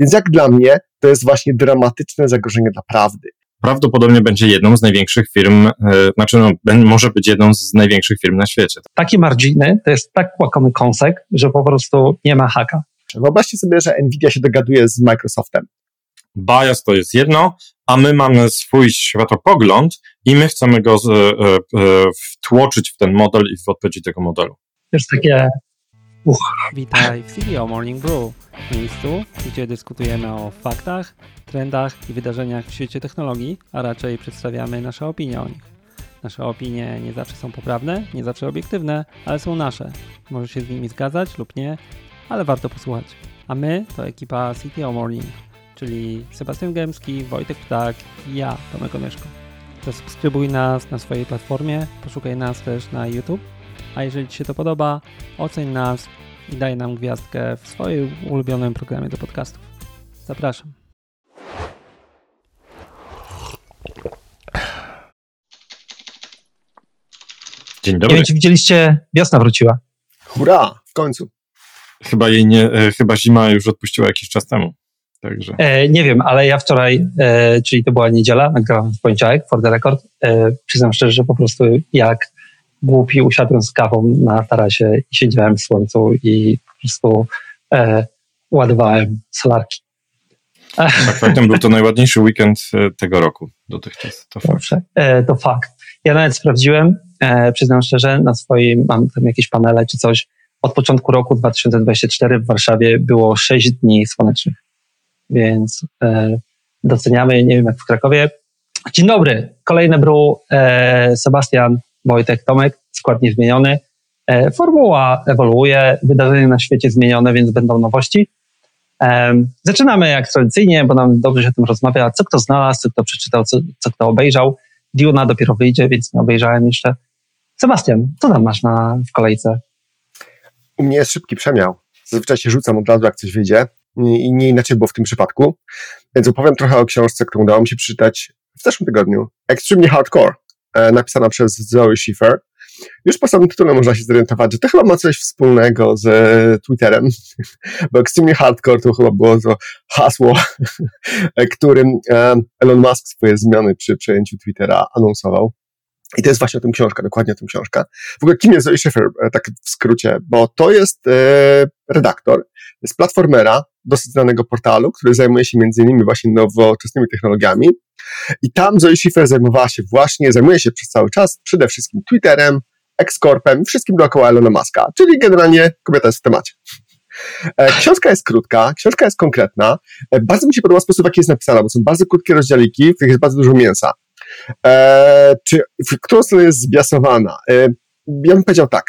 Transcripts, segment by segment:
Więc jak dla mnie, to jest właśnie dramatyczne zagrożenie dla prawdy. Prawdopodobnie będzie jedną z największych firm, e, znaczy no, może być jedną z największych firm na świecie. Takie marginy to jest tak łakomy kąsek, że po prostu nie ma haka. Wyobraźcie sobie, że Nvidia się dogaduje z Microsoftem. Bias to jest jedno, a my mamy swój światopogląd i my chcemy go z, e, e, wtłoczyć w ten model i w odpowiedzi tego modelu. To jest takie Uch. Witaj w CDO Morning Brew, miejscu, gdzie dyskutujemy o faktach, trendach i wydarzeniach w świecie technologii, a raczej przedstawiamy nasze opinie o nich. Nasze opinie nie zawsze są poprawne, nie zawsze obiektywne, ale są nasze. Możesz się z nimi zgadzać lub nie, ale warto posłuchać. A my to ekipa CTO Morning, czyli Sebastian Gębski, Wojtek Ptak i ja, Tomek Onyszko. Zasubskrybuj nas na swojej platformie, poszukaj nas też na YouTube a jeżeli Ci się to podoba, oceń nas i daj nam gwiazdkę w swoim ulubionym programie do podcastów. Zapraszam. Dzień dobry. Nie wiem, czy widzieliście, wiosna wróciła. Hurra, w końcu. Chyba jej nie, e, chyba zima już odpuściła jakiś czas temu. Także. E, nie wiem, ale ja wczoraj, e, czyli to była niedziela, nagrałem w poniedziałek, for the record. E, przyznam szczerze, że po prostu jak głupi usiadłem z kawą na tarasie i siedziałem w słońcu i po prostu e, ładowałem solarki. Tak, faktem był to najładniejszy weekend e, tego roku dotychczas. To fakt. E, to fakt. Ja nawet sprawdziłem, e, przyznam szczerze, na swoim, mam tam jakieś panele czy coś, od początku roku 2024 w Warszawie było 6 dni słonecznych, więc e, doceniamy, nie wiem jak w Krakowie. Dzień dobry, kolejne bru, e, Sebastian, Wojtek, Tomek, skład niezmieniony. E, formuła ewoluuje, wydarzenia na świecie zmienione, więc będą nowości. Zaczynamy jak tradycyjnie, bo nam dobrze się o tym rozmawia, co kto znalazł, co kto przeczytał, co, co kto obejrzał. Duna dopiero wyjdzie, więc nie obejrzałem jeszcze. Sebastian, co tam masz na, w kolejce? U mnie jest szybki przemiał. Zazwyczaj się rzucam od razu, jak coś wyjdzie i nie inaczej było w tym przypadku. Więc opowiem trochę o książce, którą udało mi się przeczytać w zeszłym tygodniu. Extremely Hardcore E, napisana przez Zoe Schiffer. Już po samym tytule można się zorientować, że to chyba ma coś wspólnego z e, Twitterem, bo Extremely Hardcore to chyba było to hasło, którym e, Elon Musk swoje zmiany przy przejęciu Twittera anonsował. I to jest właśnie o tym książka, dokładnie o tym książka. W ogóle kim jest Zoe Schiffer, tak w skrócie, bo to jest e, redaktor z platformera, dosyć znanego portalu, który zajmuje się między innymi właśnie nowoczesnymi technologiami. I tam Zoe Schiffer zajmowała się właśnie, zajmuje się przez cały czas przede wszystkim Twitterem, Excorpem, wszystkim dookoła Elona Muska, czyli generalnie kobieta jest w temacie. E, książka jest krótka, książka jest konkretna. E, bardzo mi się podoba sposób, w jaki jest napisana, bo są bardzo krótkie rozdziałiki, w których jest bardzo dużo mięsa. E, czy w którą stronę jest zbiasowana? E, ja bym powiedział tak.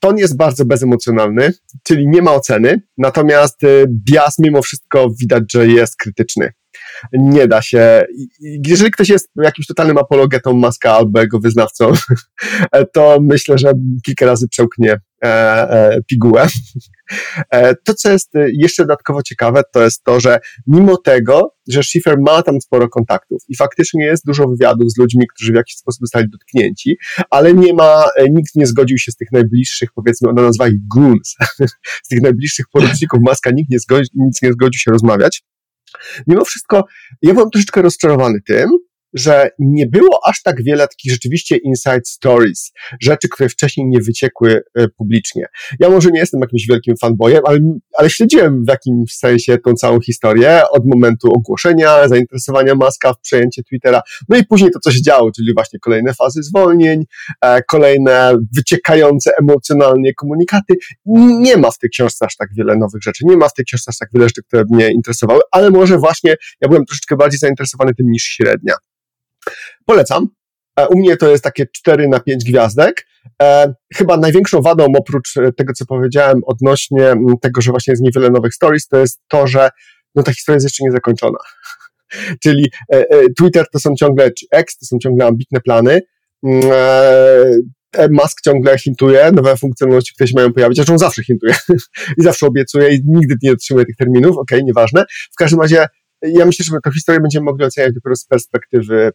Ton jest bardzo bezemocjonalny, czyli nie ma oceny, natomiast e, bias mimo wszystko widać, że jest krytyczny. Nie da się. Jeżeli ktoś jest jakimś totalnym apologetą Maska albo jego wyznawcą, to myślę, że kilka razy przełknie e, e, pigułę. E, to, co jest jeszcze dodatkowo ciekawe, to jest to, że mimo tego, że Schiffer ma tam sporo kontaktów i faktycznie jest dużo wywiadów z ludźmi, którzy w jakiś sposób zostali dotknięci, ale nie ma, nikt nie zgodził się z tych najbliższych, powiedzmy, ona nazwa ich goons, z tych najbliższych poruczników Maska, nikt nie nic nie zgodził się rozmawiać. Mimo wszystko, ja byłem troszeczkę rozczarowany tym, że nie było aż tak wiele takich rzeczywiście inside stories, rzeczy, które wcześniej nie wyciekły e, publicznie. Ja może nie jestem jakimś wielkim fanboyem, ale, ale śledziłem w jakimś sensie tą całą historię od momentu ogłoszenia, zainteresowania Maska w przejęcie Twittera, no i później to, co się działo, czyli właśnie kolejne fazy zwolnień, e, kolejne wyciekające emocjonalnie komunikaty. Nie ma w tej książce aż tak wiele nowych rzeczy, nie ma w tej książce aż tak wiele rzeczy, które mnie interesowały, ale może właśnie ja byłem troszeczkę bardziej zainteresowany tym niż średnia. Polecam. E, u mnie to jest takie 4 na 5 gwiazdek. E, chyba największą wadą, oprócz e, tego, co powiedziałem odnośnie tego, że właśnie jest niewiele nowych stories, to jest to, że no, ta historia jest jeszcze nie zakończona. Czyli Twitter to są ciągle, czy X to są ciągle ambitne plany. Musk ciągle hintuje, nowe funkcjonalności, które się mają pojawić, zresztą zawsze hintuje i zawsze obiecuje i nigdy nie dotrzymuje tych terminów, okej, okay, nieważne. W każdym razie ja myślę, że tę historię będziemy mogli oceniać dopiero z perspektywy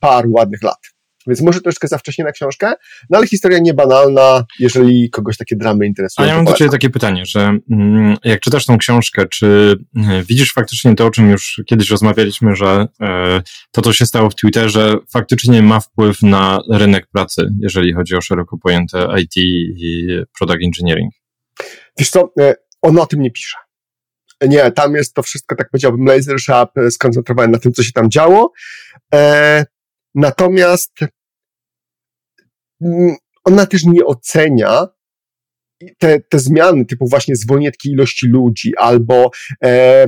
paru ładnych lat. Więc może troszkę za wcześnie na książkę, no ale historia nie banalna, jeżeli kogoś takie dramy interesują. A ja mam do Ciebie takie pytanie, że mm, jak czytasz tą książkę, czy e, widzisz faktycznie to, o czym już kiedyś rozmawialiśmy, że e, to, co się stało w Twitterze, faktycznie ma wpływ na rynek pracy, jeżeli chodzi o szeroko pojęte IT i product engineering? Wiesz co, e, ona o tym nie pisze. Nie, tam jest to wszystko, tak powiedziałbym, laser sharp, skoncentrowane na tym, co się tam działo. Natomiast mm, ona też nie ocenia te, te zmiany, typu właśnie zwolnietki ilości ludzi, albo e,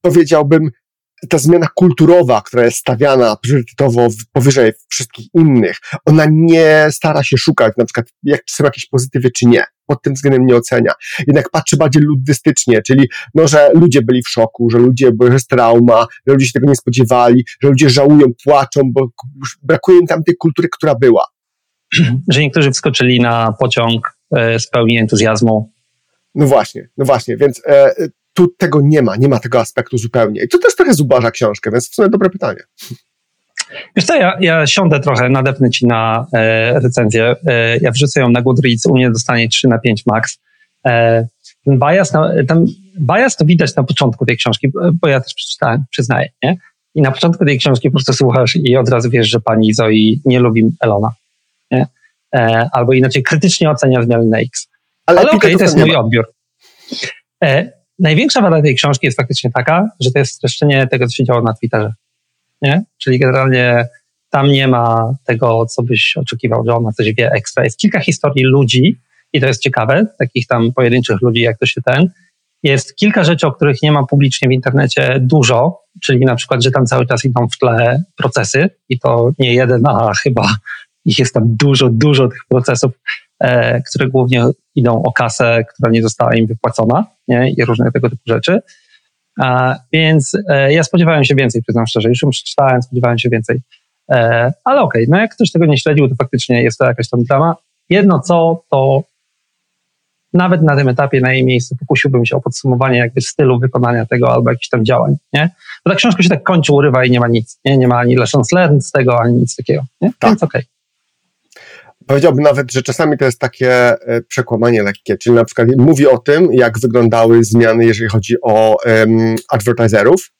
powiedziałbym, ta zmiana kulturowa, która jest stawiana priorytetowo powyżej wszystkich innych, ona nie stara się szukać, na przykład, jak są jakieś pozytywy, czy nie. Pod tym względem nie ocenia. Jednak patrzy bardziej luddystycznie, czyli, no, że ludzie byli w szoku, że ludzie, bo jest trauma, że ludzie się tego nie spodziewali, że ludzie żałują, płaczą, bo brakuje im tam tej kultury, która była. Że niektórzy wskoczyli na pociąg e, z pełni entuzjazmu. No właśnie, no właśnie, więc e, tu tego nie ma, nie ma tego aspektu zupełnie. I to też trochę zubaża książkę, więc w sumie dobre pytanie. Wiesz co, ja, ja siądę trochę, nadepnę ci na e, recenzję. E, ja wrzucę ją na Goodreads, u mnie dostanie 3 na 5 max. E, ten bias, na, ten bias to widać na początku tej książki, bo ja też przeczytałem, przyznaję, nie? I na początku tej książki po prostu słuchasz i od razu wiesz, że pani Zoe nie lubi Elona, nie? E, albo inaczej krytycznie ocenia zmiany na X. Ale, Ale okej, okay, to jest mój odbiór. E, największa wada tej książki jest faktycznie taka, że to jest streszczenie tego, co się działo na Twitterze. Nie? Czyli generalnie tam nie ma tego, co byś oczekiwał, że ona coś wie ekstra. Jest kilka historii ludzi i to jest ciekawe, takich tam pojedynczych ludzi, jak to się ten. Jest kilka rzeczy, o których nie ma publicznie w internecie dużo, czyli na przykład, że tam cały czas idą w tle procesy i to nie jeden, a chyba ich jest tam dużo, dużo tych procesów, e, które głównie idą o kasę, która nie została im wypłacona nie? i różne tego typu rzeczy. A, więc e, ja spodziewałem się więcej, przyznam szczerze. Już ją przeczytałem, spodziewałem się więcej. E, ale okej, okay, no jak ktoś tego nie śledził, to faktycznie jest to jakaś tam drama. Jedno co, to nawet na tym etapie, na jej miejscu, pokusiłbym się o podsumowanie jakby stylu wykonania tego albo jakichś tam działań, nie? Bo ta książka się tak kończy, urywa i nie ma nic, nie? Nie ma ani lessons learned z tego, ani nic takiego, nie? Tak. Więc okej. Okay. Powiedziałbym nawet, że czasami to jest takie e, przekłamanie lekkie, czyli na przykład mówi o tym, jak wyglądały zmiany, jeżeli chodzi o um, advertiserów,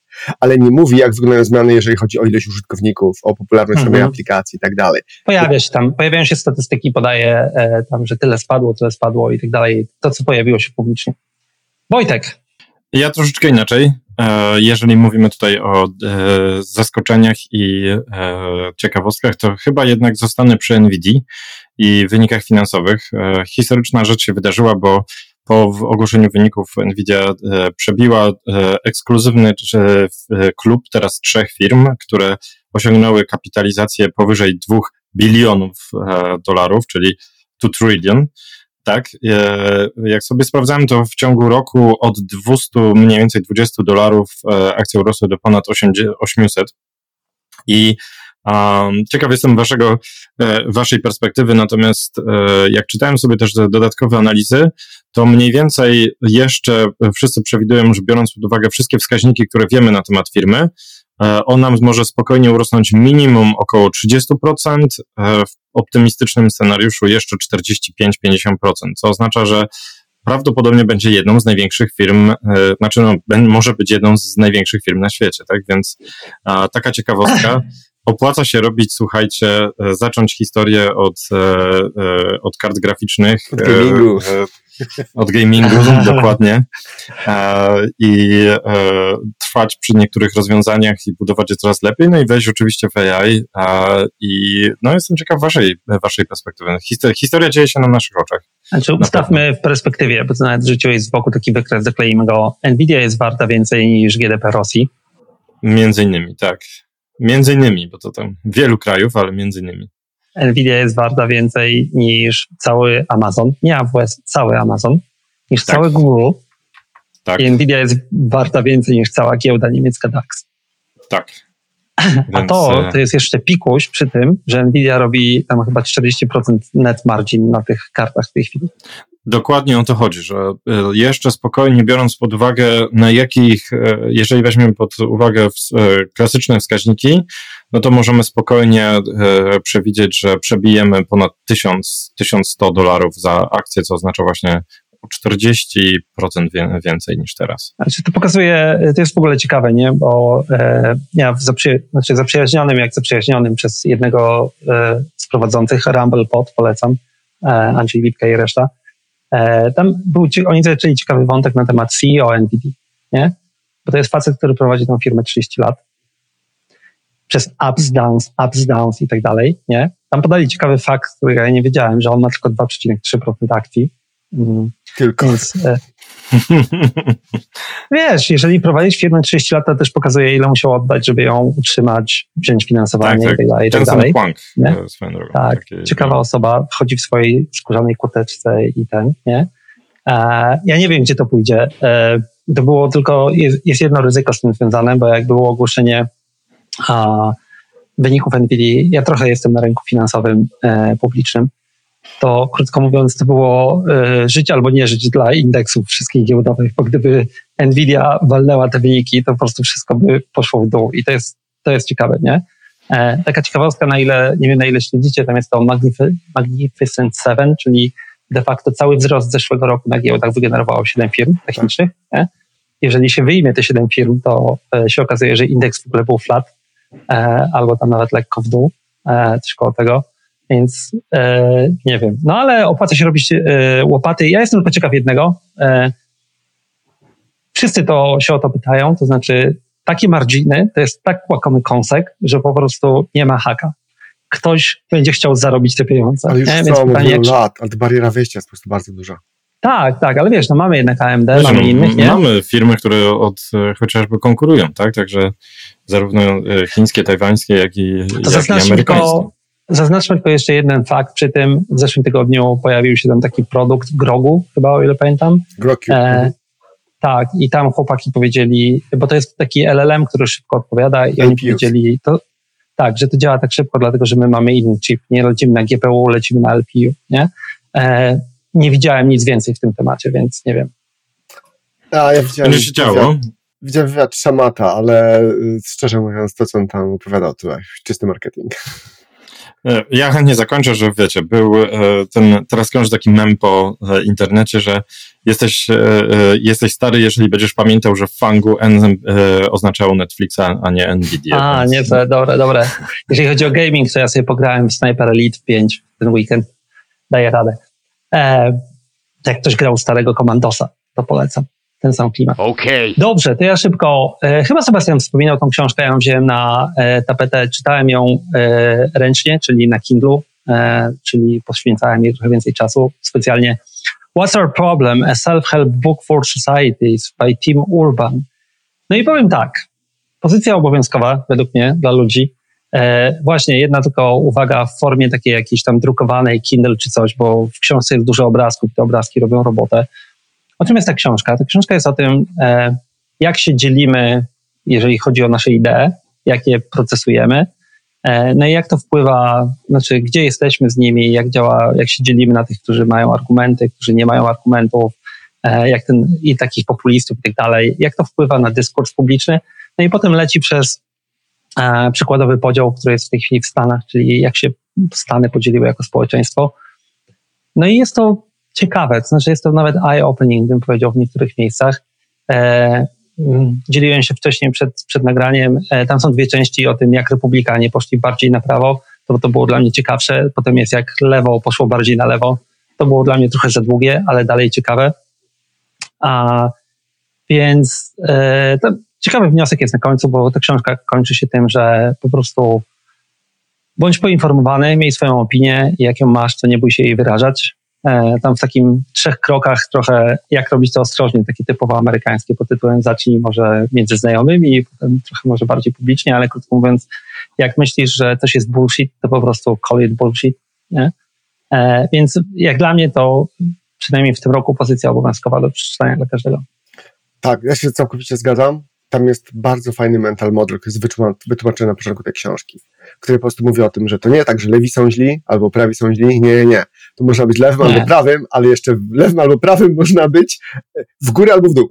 ale nie mówi, jak wyglądają zmiany, jeżeli chodzi o ilość użytkowników, o popularność mhm. samej aplikacji i tak dalej. Pojawia się tam, pojawiają się statystyki, podaje e, tam, że tyle spadło, tyle spadło i tak dalej. To, co pojawiło się publicznie. Wojtek. Ja troszeczkę inaczej. E, jeżeli mówimy tutaj o e, zaskoczeniach i e, ciekawostkach, to chyba jednak zostanę przy NVIDII i wynikach finansowych. Historyczna rzecz się wydarzyła, bo po ogłoszeniu wyników Nvidia przebiła ekskluzywny klub teraz trzech firm, które osiągnęły kapitalizację powyżej dwóch bilionów dolarów, czyli 2 trillion tak? E, jak sobie sprawdzałem, to w ciągu roku od 200, mniej więcej 20 dolarów e, akcje urosły do ponad 800. I um, ciekaw jestem waszego, e, waszej perspektywy, natomiast jak czytałem sobie też te dodatkowe analizy, to mniej więcej jeszcze wszyscy przewidują, że biorąc pod uwagę wszystkie wskaźniki, które wiemy na temat firmy, ona może spokojnie urosnąć minimum około 30%, w optymistycznym scenariuszu jeszcze 45-50%, co oznacza, że prawdopodobnie będzie jedną z największych firm, e, znaczy no, może być jedną z największych firm na świecie, tak? Więc a, taka ciekawostka. Opłaca się robić, słuchajcie, e, zacząć historię od, e, od kart graficznych. Od gamingu. Od gamingu, dokładnie. I trwać przy niektórych rozwiązaniach i budować je coraz lepiej, no i wejść oczywiście w AI. I no jestem ciekaw waszej, waszej perspektywy. Historia dzieje się na naszych oczach. Znaczy, ustawmy w perspektywie, bo to nawet życiu jest wokół taki wykres, zakleimy go. Nvidia jest warta więcej niż GDP Rosji. Między innymi, tak. Między innymi, bo to tam wielu krajów, ale między innymi. Nvidia jest warta więcej niż cały Amazon, nie AWS, cały Amazon, niż tak. cały Google. Tak. I Nvidia jest warta więcej niż cała giełda niemiecka DAX. Tak. A to, e, to jest jeszcze pikuś przy tym, że Nvidia robi tam chyba 40% net margin na tych kartach w tej chwili. Dokładnie o to chodzi, że e, jeszcze spokojnie biorąc pod uwagę, na jakich, e, jeżeli weźmiemy pod uwagę klasyczne wskaźniki, no to możemy spokojnie przewidzieć, że przebijemy ponad 1000, 1100 dolarów za akcję, co oznacza właśnie o 40% więcej niż teraz. Znaczy to pokazuje, to jest w ogóle ciekawe, nie? Bo e, ja zaprzy, znaczy zaprzyjaźnionym, jak zaprzyjaźnionym przez jednego e, z prowadzących Rumble Pod, polecam, e, Andrzej i reszta, e, tam był, oni zaczęli ciekawy wątek na temat CEO NVIDIA, nie? Bo to jest facet, który prowadzi tą firmę 30 lat. Przez ups, downs, ups, downs i tak dalej, nie? Tam podali ciekawy fakt, którego ja nie wiedziałem, że on ma tylko 2,3% akcji Mm. Tylko. Więc, e, wiesz, jeżeli prowadzić firmę 30 lat, to też pokazuje, ile musiał oddać, żeby ją utrzymać, wziąć finansowanie tak, tak. i tak dalej. Tak dalej. Plank, e, drogą. Tak, Takie, ciekawa osoba, chodzi w swojej skórzanej kurteczce i ten, nie? E, ja nie wiem, gdzie to pójdzie. E, to było tylko, jest, jest, jedno ryzyko z tym związane, bo jak było ogłoszenie a, wyników NVIDIA, ja trochę jestem na rynku finansowym e, publicznym, to krótko mówiąc to było y, żyć albo nie żyć dla indeksów wszystkich giełdowych, bo gdyby Nvidia walnęła te wyniki, to po prostu wszystko by poszło w dół i to jest, to jest ciekawe, nie? E, taka ciekawostka, na ile, nie wiem na ile śledzicie, tam jest to Magnificent Seven, czyli de facto cały wzrost zeszłego roku na giełdach wygenerowało 7 firm technicznych. Nie? Jeżeli się wyjmie te 7 firm, to e, się okazuje, że indeks w ogóle był flat, e, albo tam nawet lekko w dół, e, coś koło tego. Więc e, nie wiem. No ale opłaca się robić e, łopaty. Ja jestem tylko ciekaw jednego. E, wszyscy to się o to pytają, to znaczy takie marginy to jest tak łakomy kąsek, że po prostu nie ma haka. Ktoś będzie chciał zarobić te pieniądze. Ale już nie? Więc pytanie, czy... lat, ale bariera wejścia jest po prostu bardzo duża. Tak, tak, ale wiesz, no mamy jednak AMD, wiesz, mamy no, innych, nie? Mamy firmy, które od e, chociażby konkurują, tak? Także zarówno e, chińskie, tajwańskie, jak i, to jak i amerykańskie. Tylko, Zaznaczmy tylko jeszcze jeden fakt. Przy tym w zeszłym tygodniu pojawił się tam taki produkt grogu, chyba o ile pamiętam. Groki. E, tak, i tam chłopaki powiedzieli, bo to jest taki LLM, który szybko odpowiada, i oni powiedzieli, to, tak, że to działa tak szybko, dlatego że my mamy inny chip. Nie lecimy na GPU, lecimy na LPU. Nie, e, nie widziałem nic więcej w tym temacie, więc nie wiem. A, ja widziałem. się działo. Widziałem wywiad Szamata, ale y, szczerze mówiąc, to co on tam opowiadał, to czysty marketing. E, ja chętnie zakończę, że wiecie, był e, ten, teraz krąży taki mem po e, internecie, że jesteś, jesteś stary, jeżeli będziesz pamiętał, że w Fangu N oznaczało Netflixa, a nie Nvidia. A, więc... nie, to dobre, dobre. Jeżeli chodzi o gaming, to ja sobie pograłem w Sniper Elite 5 ten weekend. Daję radę. E, jak ktoś grał starego Commandosa, to polecam ten sam klimat. Okay. Dobrze, to ja szybko. E, chyba Sebastian wspominał tą książkę, ja ją wziąłem na e, tapetę, czytałem ją e, ręcznie, czyli na Kindle, e, czyli poświęcałem jej trochę więcej czasu. Specjalnie What's Our Problem? A Self-Help Book for Societies by Tim Urban. No i powiem tak, pozycja obowiązkowa według mnie dla ludzi. E, właśnie jedna tylko uwaga w formie takiej jakiejś tam drukowanej Kindle czy coś, bo w książce jest dużo obrazków, te obrazki robią robotę. O czym jest ta książka? Ta książka jest o tym, e, jak się dzielimy, jeżeli chodzi o nasze idee, jak je procesujemy, e, no i jak to wpływa, znaczy gdzie jesteśmy z nimi, jak działa, jak się dzielimy na tych, którzy mają argumenty, którzy nie mają argumentów, e, jak ten, i takich populistów i tak dalej, jak to wpływa na dyskurs publiczny. No i potem leci przez przykładowy podział, który jest w tej chwili w Stanach, czyli jak się Stany podzieliły jako społeczeństwo. No i jest to ciekawe, to znaczy jest to nawet eye-opening, bym powiedział, w niektórych miejscach. E, mm, dzieliłem się wcześniej przed, przed nagraniem. E, tam są dwie części o tym, jak republikanie poszli bardziej na prawo. To, to było dla mnie ciekawsze. Potem jest jak lewo poszło bardziej na lewo. To było dla mnie trochę za długie, ale dalej ciekawe. A, więc e, ciekawy wniosek jest na końcu, bo ta książka kończy się tym, że po prostu bądź poinformowany, miej swoją opinię jak ją masz, to nie bój się jej wyrażać. E, tam w takim trzech krokach trochę jak robić to ostrożnie, takie typowo amerykańskie pod tytułem zacznij może między znajomymi, potem trochę może bardziej publicznie, ale krótko mówiąc, jak myślisz, że coś jest bullshit, to po prostu call it bullshit. Nie? E, więc jak dla mnie to przynajmniej w tym roku pozycja obowiązkowa do przeczytania dla każdego. Tak, ja się całkowicie zgadzam tam jest bardzo fajny mental model, który jest wytłumaczony na początku tej książki, który po prostu mówi o tym, że to nie tak, że lewi są źli albo prawi są źli. Nie, nie. To można być lewym nie. albo prawym, ale jeszcze lewym albo prawym można być w górę albo w dół.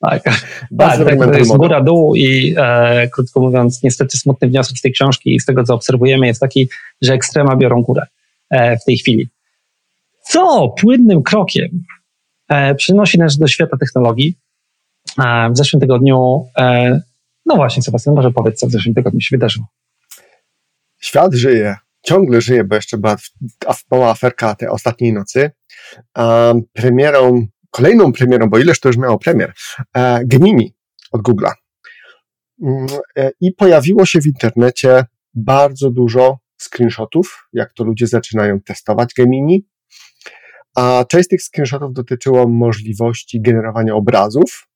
Tak, bardzo tak, tak to jest góra, dół i e, krótko mówiąc, niestety smutny wniosek z tej książki i z tego, co obserwujemy, jest taki, że ekstrema biorą górę e, w tej chwili. Co płynnym krokiem e, przynosi nas do świata technologii. E, w zeszłym tygodniu, e, no właśnie, Sebastian, może powiedz, co w zeszłym tygodniu się wydarzyło. Świat żyje, ciągle żyje, bo jeszcze była mała aferka tej ostatniej nocy. Premierą kolejną premierą, bo ileż to już miało premier, e, Gemini od Google'a. Mm, I pojawiło się w internecie bardzo dużo screenshotów, jak to ludzie zaczynają testować Gemini. A część z tych screenshotów dotyczyło możliwości generowania obrazów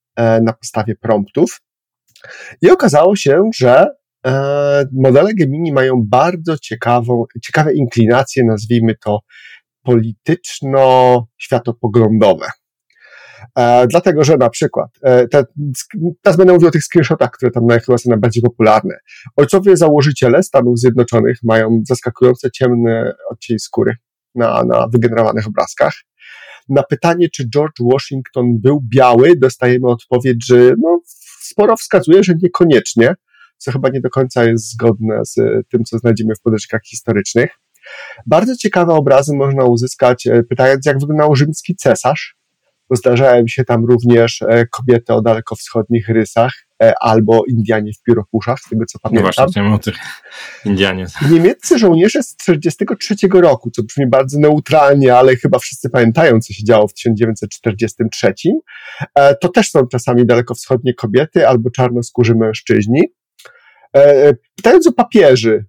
na podstawie promptów. I okazało się, że modele Gemini mają bardzo ciekawą, ciekawe inklinacje, nazwijmy to polityczno-światopoglądowe. E, dlatego, że na przykład, e, te, teraz będę mówił o tych screenshotach, które tam chyba są najbardziej popularne. Ojcowie założyciele Stanów Zjednoczonych mają zaskakujące ciemny odcień skóry na, na wygenerowanych obrazkach. Na pytanie, czy George Washington był biały, dostajemy odpowiedź, że no, sporo wskazuje, że niekoniecznie, co chyba nie do końca jest zgodne z tym, co znajdziemy w podręcznikach historycznych. Bardzo ciekawe obrazy można uzyskać, e, pytając, jak wyglądał rzymski cesarz, bo zdarzają się tam również e, kobiety o dalekowschodnich rysach, e, albo Indianie w pióropuszach, z tego co pamiętam. No właśnie, o tych Indianie. Niemieccy żołnierze z 1943 roku, co brzmi bardzo neutralnie, ale chyba wszyscy pamiętają, co się działo w 1943. E, to też są czasami dalekowschodnie kobiety albo czarnoskórzy mężczyźni. Pytając o papieży,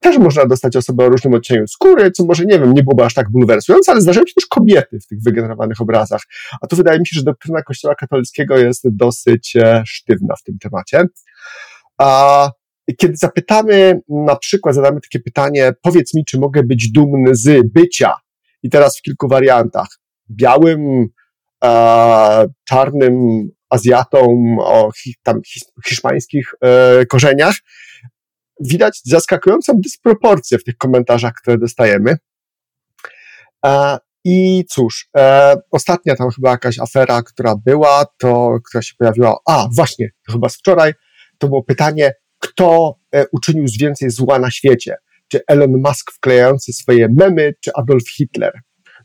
też można dostać osobę o różnym odcieniu skóry, co może, nie wiem, nie byłoby aż tak bulwersujące, ale zdarzają się też kobiety w tych wygenerowanych obrazach. A tu wydaje mi się, że doktryna Kościoła katolickiego jest dosyć e, sztywna w tym temacie. A kiedy zapytamy, na przykład zadamy takie pytanie, powiedz mi, czy mogę być dumny z bycia, i teraz w kilku wariantach, białym, e, czarnym Azjatą o tam hiszpańskich e, korzeniach, widać zaskakującą dysproporcję w tych komentarzach, które dostajemy. E, I cóż, e, ostatnia tam chyba jakaś afera, która była, to, która się pojawiła, a właśnie, to chyba z wczoraj, to było pytanie, kto e, uczynił z więcej zła na świecie? Czy Elon Musk wklejający swoje memy, czy Adolf Hitler?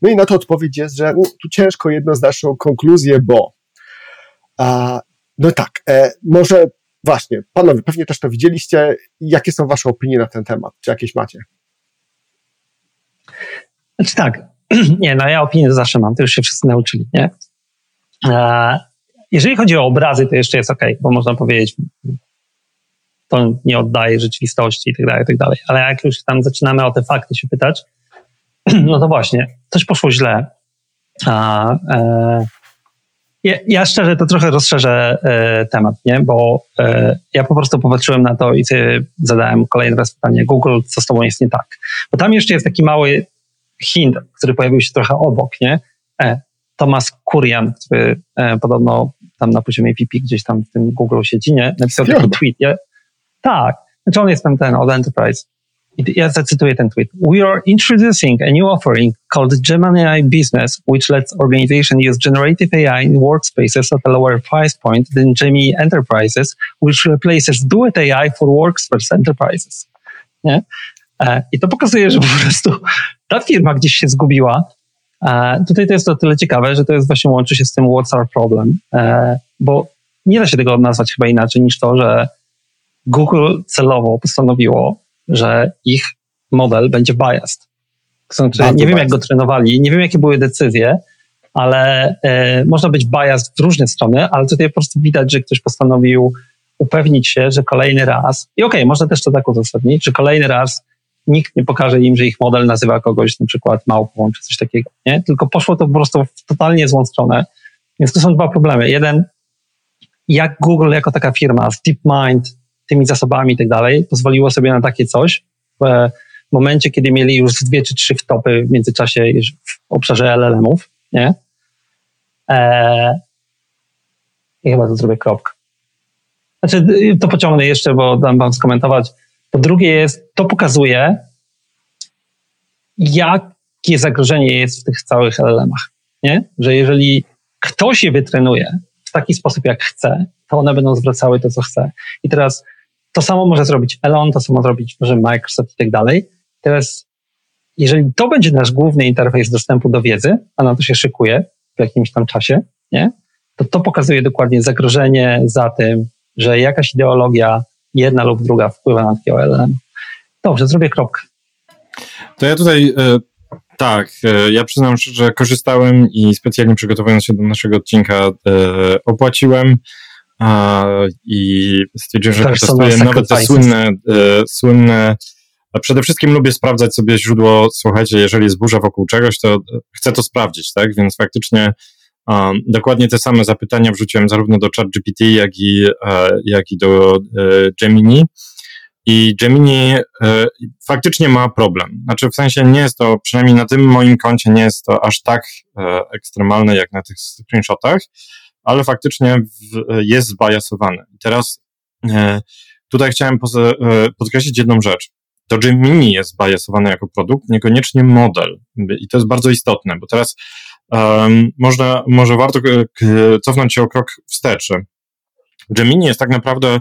No i na to odpowiedź jest, że no, tu ciężko jednoznaczną konkluzję, bo no tak, może Właśnie, panowie, pewnie też to widzieliście. Jakie są wasze opinie na ten temat? Czy jakieś macie? Znaczy tak, nie, no ja opinię zawsze mam, to już się wszyscy nauczyli, nie? E, jeżeli chodzi o obrazy, to jeszcze jest ok, bo można powiedzieć, to nie oddaje rzeczywistości i tak dalej, i tak dalej. Ale jak już tam zaczynamy o te fakty się pytać, no to właśnie, coś poszło źle. A, e, ja, ja, szczerze to trochę rozszerzę e, temat, nie? bo e, ja po prostu popatrzyłem na to i zadałem kolejny raz pytanie Google, co z tobą jest nie tak. Bo tam jeszcze jest taki mały hint, który pojawił się trochę obok, nie? E, Thomas Kurian, który e, podobno tam na poziomie VP gdzieś tam w tym Google siedzi, nie? Napisał taki tweet. Ja, tak, znaczy on jest tam ten od Enterprise ja zacytuję ten tweet. We are introducing a new offering called Gemini Business, which lets organizations use generative AI in workspaces at a lower price point than Gemini Enterprises, which replaces Duet AI for Workspace Enterprises. Nie? E, I to pokazuje, że po prostu ta firma gdzieś się zgubiła. E, tutaj to jest o tyle ciekawe, że to jest właśnie łączy się z tym what's our problem, e, bo nie da się tego nazwać chyba inaczej niż to, że Google celowo postanowiło że ich model będzie biased. Znaczy, nie wiem, jak go trenowali, nie wiem, jakie były decyzje, ale e, można być biased w różne strony, ale tutaj po prostu widać, że ktoś postanowił upewnić się, że kolejny raz, i okej, okay, można też to tak uzasadnić, że kolejny raz nikt nie pokaże im, że ich model nazywa kogoś na przykład małpą czy coś takiego, nie? Tylko poszło to po prostu w totalnie złą stronę. Więc to są dwa problemy. Jeden, jak Google jako taka firma z DeepMind tymi zasobami i tak dalej, pozwoliło sobie na takie coś w momencie, kiedy mieli już dwie czy trzy wtopy w międzyczasie w obszarze LLM-ów, nie? Eee, I chyba to zrobię kropkę. znaczy to pociągnę jeszcze, bo dam wam skomentować. Po drugie jest, to pokazuje, jakie zagrożenie jest w tych całych LLM-ach. Nie? Że jeżeli ktoś je wytrenuje w taki sposób, jak chce, to one będą zwracały to, co chce. I teraz to samo może zrobić Elon, to samo zrobić może Microsoft i tak dalej. Teraz, jeżeli to będzie nasz główny interfejs dostępu do wiedzy, a na to się szykuje w jakimś tam czasie, nie? to to pokazuje dokładnie zagrożenie za tym, że jakaś ideologia, jedna lub druga, wpływa na takiego LLM. Dobrze, zrobię kropkę. To ja tutaj e, tak, e, ja przyznam że korzystałem i specjalnie przygotowując się do naszego odcinka e, opłaciłem i stwierdziłem, że testuję nawet te słynne, słynne przede wszystkim lubię sprawdzać sobie źródło, słuchajcie, jeżeli jest burza wokół czegoś, to chcę to sprawdzić, tak, więc faktycznie Um, dokładnie te same zapytania wrzuciłem zarówno do ChatGPT, jak i, e, jak i do e, Gemini. I Gemini e, faktycznie ma problem. Znaczy, w sensie nie jest to, przynajmniej na tym moim koncie, nie jest to aż tak e, ekstremalne jak na tych screenshotach, ale faktycznie w, jest zbajasowany. Teraz e, tutaj chciałem e, podkreślić jedną rzecz. To Gemini jest zbajasowany jako produkt, niekoniecznie model. I to jest bardzo istotne, bo teraz można, może warto cofnąć się o krok wstecz. Gemini jest tak naprawdę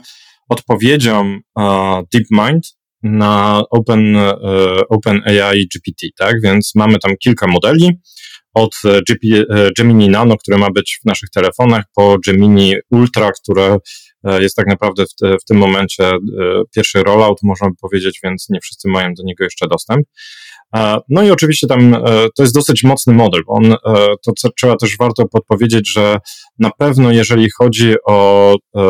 odpowiedzią uh, DeepMind na Open, uh, Open AI GPT, tak? Więc mamy tam kilka modeli, od GP, Gemini Nano, które ma być w naszych telefonach, po Gemini Ultra, które jest tak naprawdę w, te, w tym momencie pierwszy rollout, można by powiedzieć, więc nie wszyscy mają do niego jeszcze dostęp. No i oczywiście tam e, to jest dosyć mocny model. On, e, to co trzeba też warto podpowiedzieć, że na pewno jeżeli chodzi o e,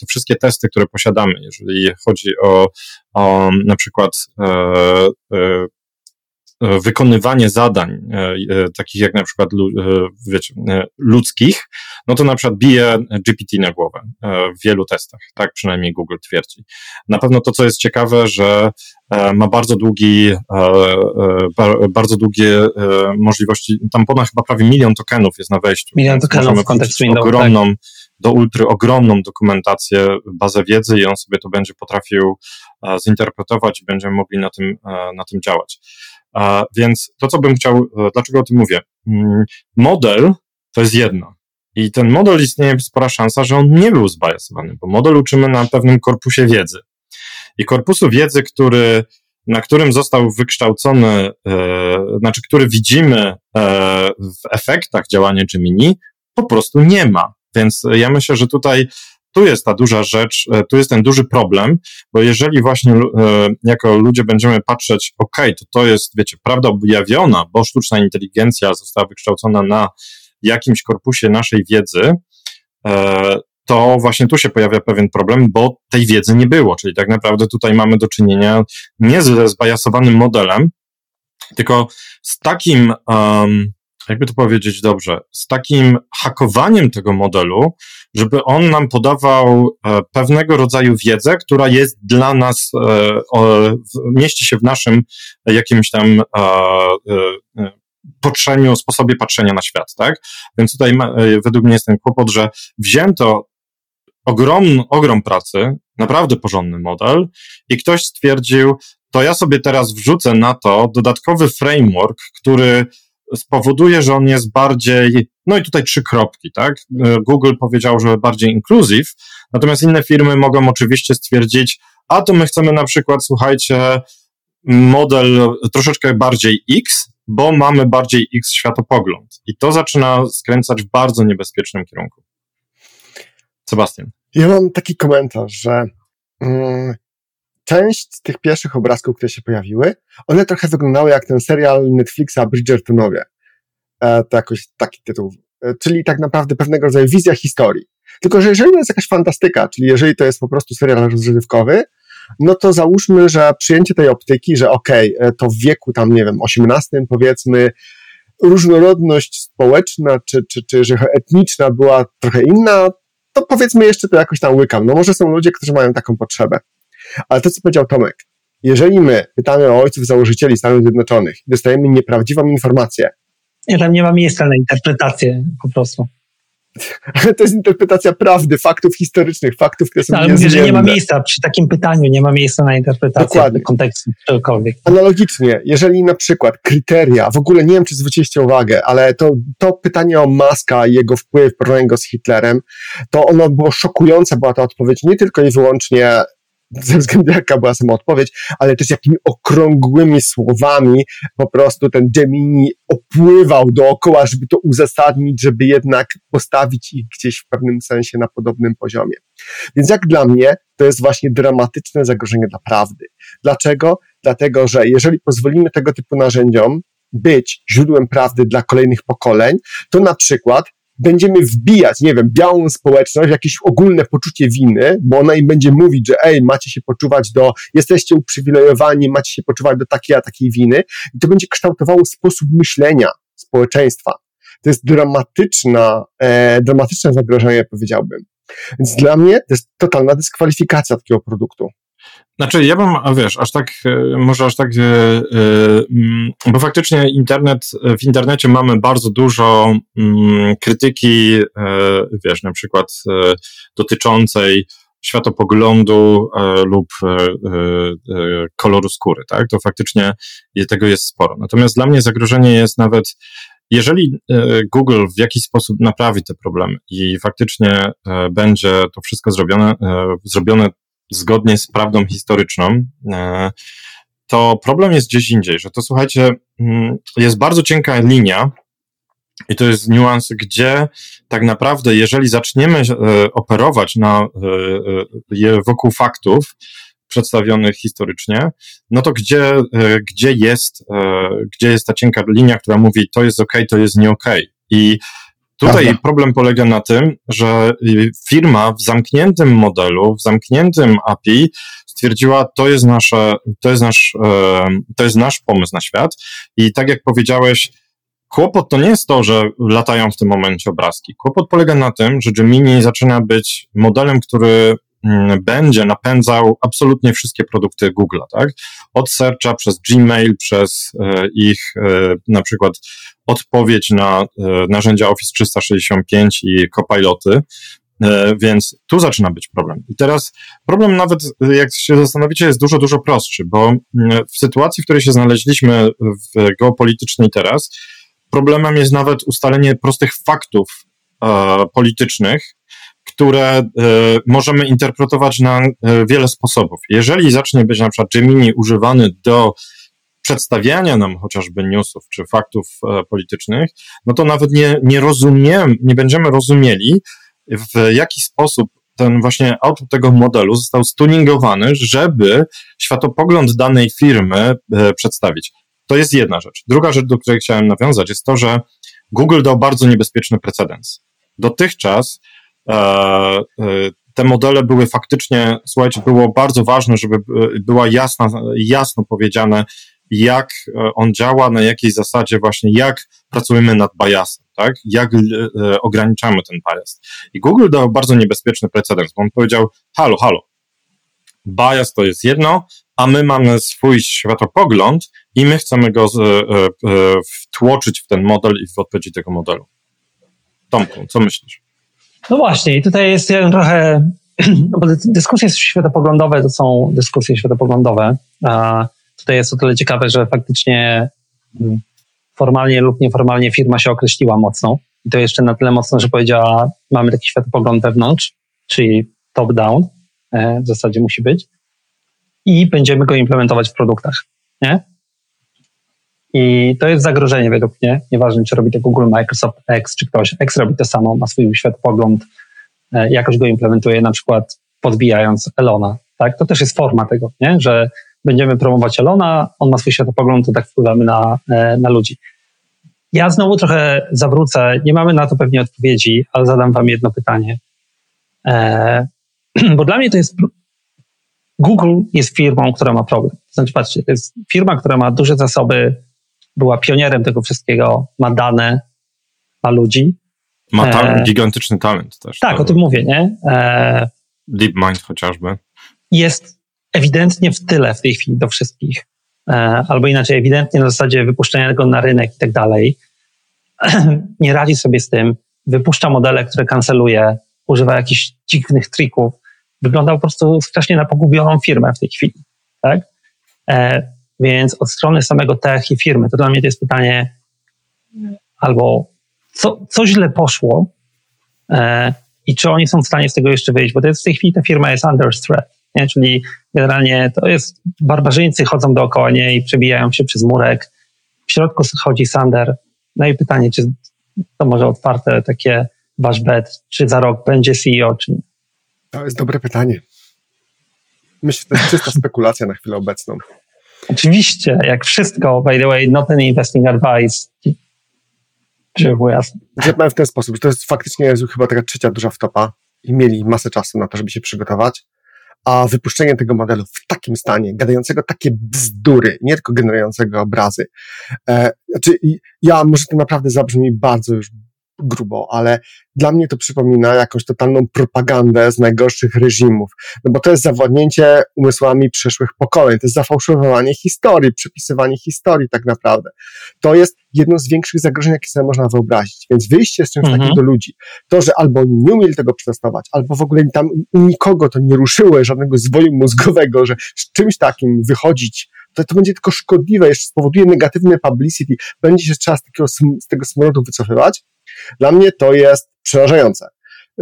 te wszystkie testy, które posiadamy, jeżeli chodzi o, o na przykład E, wykonywanie zadań, e, e, takich jak na przykład wiecie, ludzkich, no to na przykład bije GPT na głowę w wielu testach, tak przynajmniej Google twierdzi. Na pewno to, co jest ciekawe, że ma bardzo długi, bardzo długie możliwości, tam ponad chyba prawie milion tokenów jest na wejściu. Milion tokenów w kontekście ogromną, tak. Do ultry ogromną dokumentację, bazę wiedzy i on sobie to będzie potrafił zinterpretować i będziemy mogli na tym, na tym działać. A więc to, co bym chciał, e, dlaczego o tym mówię? Mm, model to jest jedno. I ten model istnieje spora szansa, że on nie był zbajasowany, bo model uczymy na pewnym korpusie wiedzy. I korpusu wiedzy, który, na którym został wykształcony, e, znaczy, który widzimy e, w efektach działania Gemini, po prostu nie ma. Więc ja myślę, że tutaj tu jest ta duża rzecz, e, tu jest ten duży problem, bo jeżeli właśnie e, jako ludzie będziemy patrzeć, ok, to to jest, wiecie, prawda objawiona, bo sztuczna inteligencja została wykształcona na jakimś korpusie naszej wiedzy, e, to właśnie tu się pojawia pewien problem, bo tej wiedzy nie było, czyli tak naprawdę tutaj mamy do czynienia nie ze zbajasowanym modelem, tylko z takim, um, jakby to powiedzieć dobrze, z takim hakowaniem tego modelu, żeby on nam podawał e, pewnego rodzaju wiedzę, która jest dla nas, e, mieści się w naszym jakimś tam e, patrzeniu, sposobie patrzenia na świat, tak? Więc tutaj według mnie jest ten kłopot, że wzięto ogrom, ogrom pracy, naprawdę porządny model i ktoś stwierdził, to ja sobie teraz wrzucę na to dodatkowy framework, który spowoduje, że on jest bardziej, no i tutaj trzy kropki, tak? Google powiedział, że bardziej inclusive, natomiast inne firmy mogą oczywiście stwierdzić, a to my chcemy na przykład, słuchajcie, model troszeczkę bardziej X, bo mamy bardziej X światopogląd. I to zaczyna skręcać w bardzo niebezpiecznym kierunku. Sebastian. Ja mam taki komentarz, że mm, część z tych pierwszych obrazków, które się pojawiły, one trochę wyglądały jak ten serial Netflixa Bridgertonowie. E, to jakoś taki tytuł. E, czyli tak naprawdę pewnego rodzaju wizja historii. Tylko, że jeżeli to jest jakaś fantastyka, czyli jeżeli to jest po prostu serial rozrywkowy, no to załóżmy, że przyjęcie tej optyki, że okej, okay, e, to w wieku tam, nie wiem, XVIII powiedzmy, różnorodność społeczna czy, czy, czy że etniczna była trochę inna, to powiedzmy jeszcze to jakoś tam łykam. No może są ludzie, którzy mają taką potrzebę. Ale to, co powiedział Tomek, jeżeli my pytamy o ojców założycieli Stanów Zjednoczonych i dostajemy nieprawdziwą informację. Nie, tam nie ma miejsca na interpretację po prostu. Ale to jest interpretacja prawdy, faktów historycznych, faktów, które są no, ale mówię, że nie ma miejsca przy takim pytaniu, nie ma miejsca na interpretację Dokładnie. kontekstu czegokolwiek. Analogicznie, jeżeli na przykład kryteria, w ogóle nie wiem, czy zwróciliście uwagę, ale to, to pytanie o Maska i jego wpływ, porównanie go z Hitlerem, to ono było szokujące, była ta odpowiedź nie tylko i wyłącznie ze względu jaka była sama odpowiedź, ale też jakimi okrągłymi słowami po prostu ten Gemini opływał dookoła, żeby to uzasadnić, żeby jednak postawić ich gdzieś w pewnym sensie na podobnym poziomie. Więc jak dla mnie, to jest właśnie dramatyczne zagrożenie dla prawdy. Dlaczego? Dlatego, że jeżeli pozwolimy tego typu narzędziom być źródłem prawdy dla kolejnych pokoleń, to na przykład będziemy wbijać, nie wiem, białą społeczność jakieś ogólne poczucie winy, bo ona im będzie mówić, że ej, macie się poczuwać do, jesteście uprzywilejowani, macie się poczuwać do takiej a takiej winy i to będzie kształtowało sposób myślenia społeczeństwa. To jest dramatyczna, e, dramatyczne zagrożenie, powiedziałbym. Więc dla mnie to jest totalna dyskwalifikacja takiego produktu. Znaczy, ja bym, wiesz, aż tak, e, może aż tak, e, e, mm, bo faktycznie internet, w internecie mamy bardzo dużo mm, krytyki, wiesz, na przykład dotyczącej światopoglądu lub koloru skóry, tak? To faktycznie tego jest sporo. Natomiast dla mnie zagrożenie jest nawet, jeżeli Google w jakiś sposób naprawi te problemy i faktycznie będzie to wszystko zrobione, zrobione zgodnie z prawdą historyczną, e, to problem jest gdzieś indziej, że to słuchajcie, mm, jest bardzo cienka linia, i to jest niuans, gdzie tak naprawdę, jeżeli zaczniemy e, operować na, e, wokół faktów przedstawionych historycznie, no to gdzie, gdzie, jest, gdzie jest ta cienka linia, która mówi, to jest ok, to jest nie ok. I Tutaj Prawda. problem polega na tym, że firma w zamkniętym modelu, w zamkniętym API stwierdziła, to jest nasze, to jest nasz, e, to jest nasz pomysł na świat i tak jak powiedziałeś, kłopot to nie jest to, że latają w tym momencie obrazki. Kłopot polega na tym, że Gemini zaczyna być modelem, który będzie napędzał absolutnie wszystkie produkty Google, tak? Od searcha przez Gmail, przez e, ich e, na przykład odpowiedź na e, narzędzia Office 365 i Copiloty, więc tu zaczyna być problem. I teraz problem nawet, jak się zastanowicie, jest dużo, dużo prostszy, bo mm, w sytuacji, w której się znaleźliśmy w geopolitycznej teraz, problemem jest nawet ustalenie prostych faktów politycznych, które e, możemy interpretować na e, wiele sposobów. Jeżeli zacznie być na przykład Gemini używany do przedstawiania nam chociażby newsów czy faktów e, politycznych, no to nawet nie, nie rozumiem, nie będziemy rozumieli, w jaki sposób ten właśnie output tego modelu został stuningowany, żeby światopogląd danej firmy przedstawić. To jest jedna rzecz. Druga rzecz, do której chciałem nawiązać, jest to, że Google dał bardzo niebezpieczny precedens. Dotychczas te modele były faktycznie, słuchajcie, było bardzo ważne, żeby e, była jasna, jasno powiedziane, jak e, on działa, na jakiej zasadzie właśnie, jak pracujemy nad biasem, tak? Jak e, ograniczamy ten bias. I Google dał bardzo niebezpieczny precedens, bo on powiedział, halo, halo, bias to jest jedno, a my mamy swój światopogląd i my chcemy go e, wtłoczyć w ten model i w odpowiedzi tego modelu. Tomku, co myślisz? No właśnie, i tutaj jest trochę, no bo dyskusje światopoglądowe to są dyskusje światopoglądowe, a Tutaj jest o tyle ciekawe, że faktycznie mm, formalnie lub nieformalnie firma się określiła mocno. I to jeszcze na tyle mocno, że powiedziała, mamy taki światopogląd wewnątrz, czyli top-down, e, w zasadzie musi być, i będziemy go implementować w produktach. Nie? I to jest zagrożenie według mnie. Nieważne, czy robi to Google, Microsoft, X, czy ktoś. X robi to samo, ma swój światopogląd, e, jakoś go implementuje, na przykład podbijając Elona. Tak? To też jest forma tego, nie? że będziemy promować Elona, on ma swój światopogląd, to tak wpływamy na, e, na ludzi. Ja znowu trochę zawrócę, nie mamy na to pewnie odpowiedzi, ale zadam wam jedno pytanie. E, bo dla mnie to jest. Google jest firmą, która ma problem. Znaczy, patrzcie, to jest firma, która ma duże zasoby, była pionierem tego wszystkiego, ma dane, ma ludzi. Ma talent, e, gigantyczny talent też. Tak, o tym mówię, nie? E, DeepMind chociażby. Jest ewidentnie w tyle w tej chwili do wszystkich, e, albo inaczej, ewidentnie na zasadzie wypuszczenia tego na rynek i tak dalej, nie radzi sobie z tym, wypuszcza modele, które kanceluje, używa jakichś dziwnych trików. Wygląda po prostu strasznie na pogubioną firmę w tej chwili. Tak? E, więc od strony samego tech i firmy, to dla mnie to jest pytanie albo co, co źle poszło e, i czy oni są w stanie z tego jeszcze wyjść, bo to jest w tej chwili ta firma jest under threat, nie? czyli generalnie to jest, barbarzyńcy chodzą dookoła niej, przebijają się przez murek, w środku chodzi Sander, no i pytanie, czy to może otwarte takie wasz bet, czy za rok będzie CEO, czy nie? To jest dobre pytanie. Myślę, że to jest czysta spekulacja na chwilę obecną. Oczywiście, jak wszystko, by the way, not an investing advice. Żeby było jasne. W ten sposób, to jest faktycznie chyba taka trzecia duża wtopa i mieli masę czasu na to, żeby się przygotować, a wypuszczenie tego modelu w takim stanie, gadającego takie bzdury, nie tylko generującego obrazy. E, znaczy, ja, może to naprawdę zabrzmi bardzo już grubo, ale dla mnie to przypomina jakąś totalną propagandę z najgorszych reżimów. No bo to jest zawładnięcie umysłami przyszłych pokoleń, to jest zafałszowanie historii, przypisywanie historii tak naprawdę. To jest jedno z większych zagrożeń, jakie sobie można wyobrazić. Więc wyjście z czymś mhm. takim do ludzi, to, że albo oni nie umieli tego przetestować, albo w ogóle tam nikogo to nie ruszyło, żadnego zwoju mózgowego, że z czymś takim wychodzić to, to będzie tylko szkodliwe, jeszcze spowoduje negatywne publicity, będzie się trzeba z, takiego, z tego smrodu wycofywać, dla mnie to jest przerażające.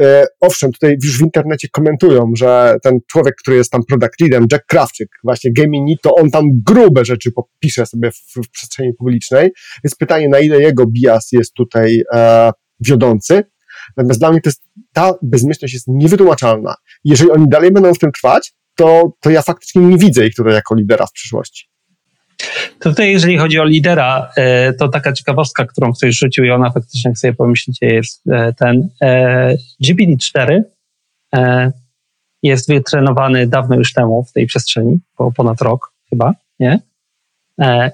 E, owszem, tutaj już w internecie komentują, że ten człowiek, który jest tam product leadem, Jack Krawczyk, właśnie Gemini, to on tam grube rzeczy pisze sobie w, w przestrzeni publicznej. Jest pytanie, na ile jego bias jest tutaj e, wiodący. Natomiast dla mnie to jest, ta bezmyślność jest niewytłumaczalna. Jeżeli oni dalej będą w tym trwać, to, to ja faktycznie nie widzę ich tutaj jako lidera w przyszłości. To tutaj, jeżeli chodzi o lidera, e, to taka ciekawostka, którą ktoś rzucił i ona faktycznie, jak sobie pomyślicie, jest e, ten e, GPT-4 jest wytrenowany dawno już temu w tej przestrzeni, po ponad rok chyba, nie?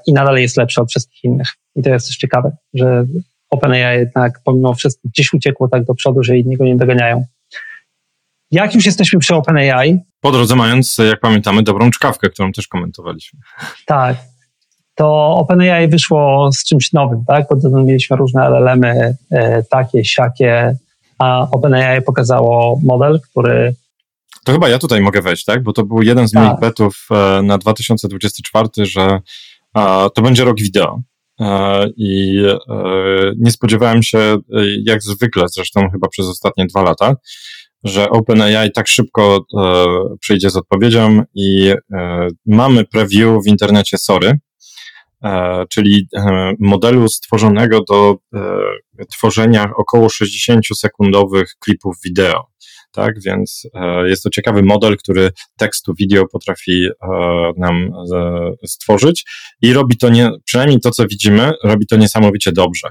I nadal jest lepszy od wszystkich innych. I to jest też ciekawe, że OpenAI jednak pomimo wszystko gdzieś uciekło tak do przodu, że inni go nie doganiają. Jak już jesteśmy przy OpenAI. Po drodze mając, jak pamiętamy, dobrą czkawkę, którą też komentowaliśmy. Tak to OpenAI wyszło z czymś nowym, tak? Bo mieliśmy różne LLM-y, e, takie, siakie, a OpenAI pokazało model, który to chyba ja tutaj mogę wejść, tak? Bo to był jeden z tak. moich betów e, na 2024, że to będzie rok wideo. E, I nie spodziewałem się, jak zwykle, zresztą chyba przez ostatnie dwa lata, że OpenAI tak szybko przyjdzie z odpowiedzią i mamy preview w internecie Sorry, E, czyli e, modelu stworzonego do e, tworzenia około 60-sekundowych klipów wideo tak? Więc e, jest to ciekawy model, który tekstu wideo potrafi e, nam e, stworzyć i robi to nie, przynajmniej to, co widzimy, robi to niesamowicie dobrze.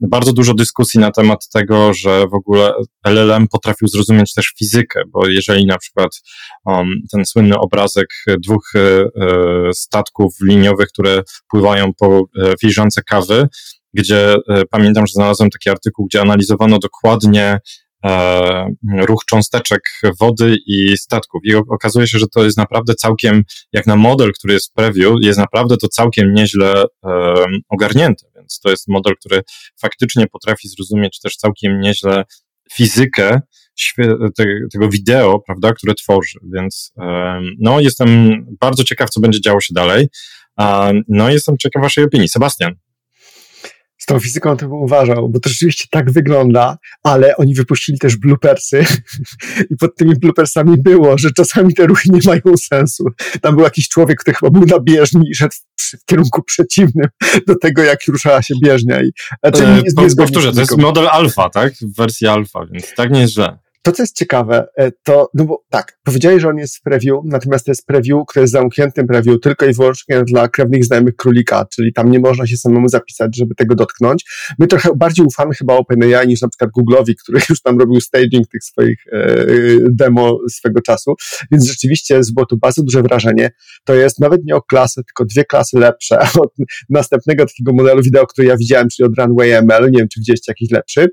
Bardzo dużo dyskusji na temat tego, że w ogóle LLM potrafił zrozumieć też fizykę, bo jeżeli na przykład um, ten słynny obrazek dwóch statków liniowych, które pływają po filiżance kawy, gdzie pamiętam, że znalazłem taki artykuł, gdzie analizowano dokładnie ruch cząsteczek wody i statków. I okazuje się, że to jest naprawdę całkiem, jak na model, który jest w preview, jest naprawdę to całkiem nieźle e, ogarnięte. Więc to jest model, który faktycznie potrafi zrozumieć też całkiem nieźle fizykę tego wideo, prawda, które tworzy. Więc e, no, jestem bardzo ciekaw, co będzie działo się dalej. No, jestem ciekaw Waszej opinii. Sebastian z tą fizyką to bym uważał, bo to rzeczywiście tak wygląda, ale oni wypuścili też bloopersy i pod tymi bloopersami było, że czasami te ruchy nie mają sensu. Tam był jakiś człowiek, który chyba był na bieżni i szedł w kierunku przeciwnym do tego, jak ruszała się bieżnia. I, znaczy, nie, nie powtórzę, to jest model alfa, tak? W wersji alfa, więc tak nie jest źle. To, co jest ciekawe, e, to, no bo tak, powiedziałeś, że on jest w preview, natomiast to jest preview, które jest zamkniętym preview tylko i wyłącznie dla krewnych znajomych królika, czyli tam nie można się samemu zapisać, żeby tego dotknąć. My trochę bardziej ufamy chyba OpenAI niż na przykład Google'owi, który już tam robił staging tych swoich e, demo swego czasu, więc rzeczywiście było to bardzo duże wrażenie. To jest nawet nie o klasę, tylko dwie klasy lepsze od następnego takiego modelu wideo, który ja widziałem, czyli od Runway ML, nie wiem, czy widzieliście jakiś lepszy.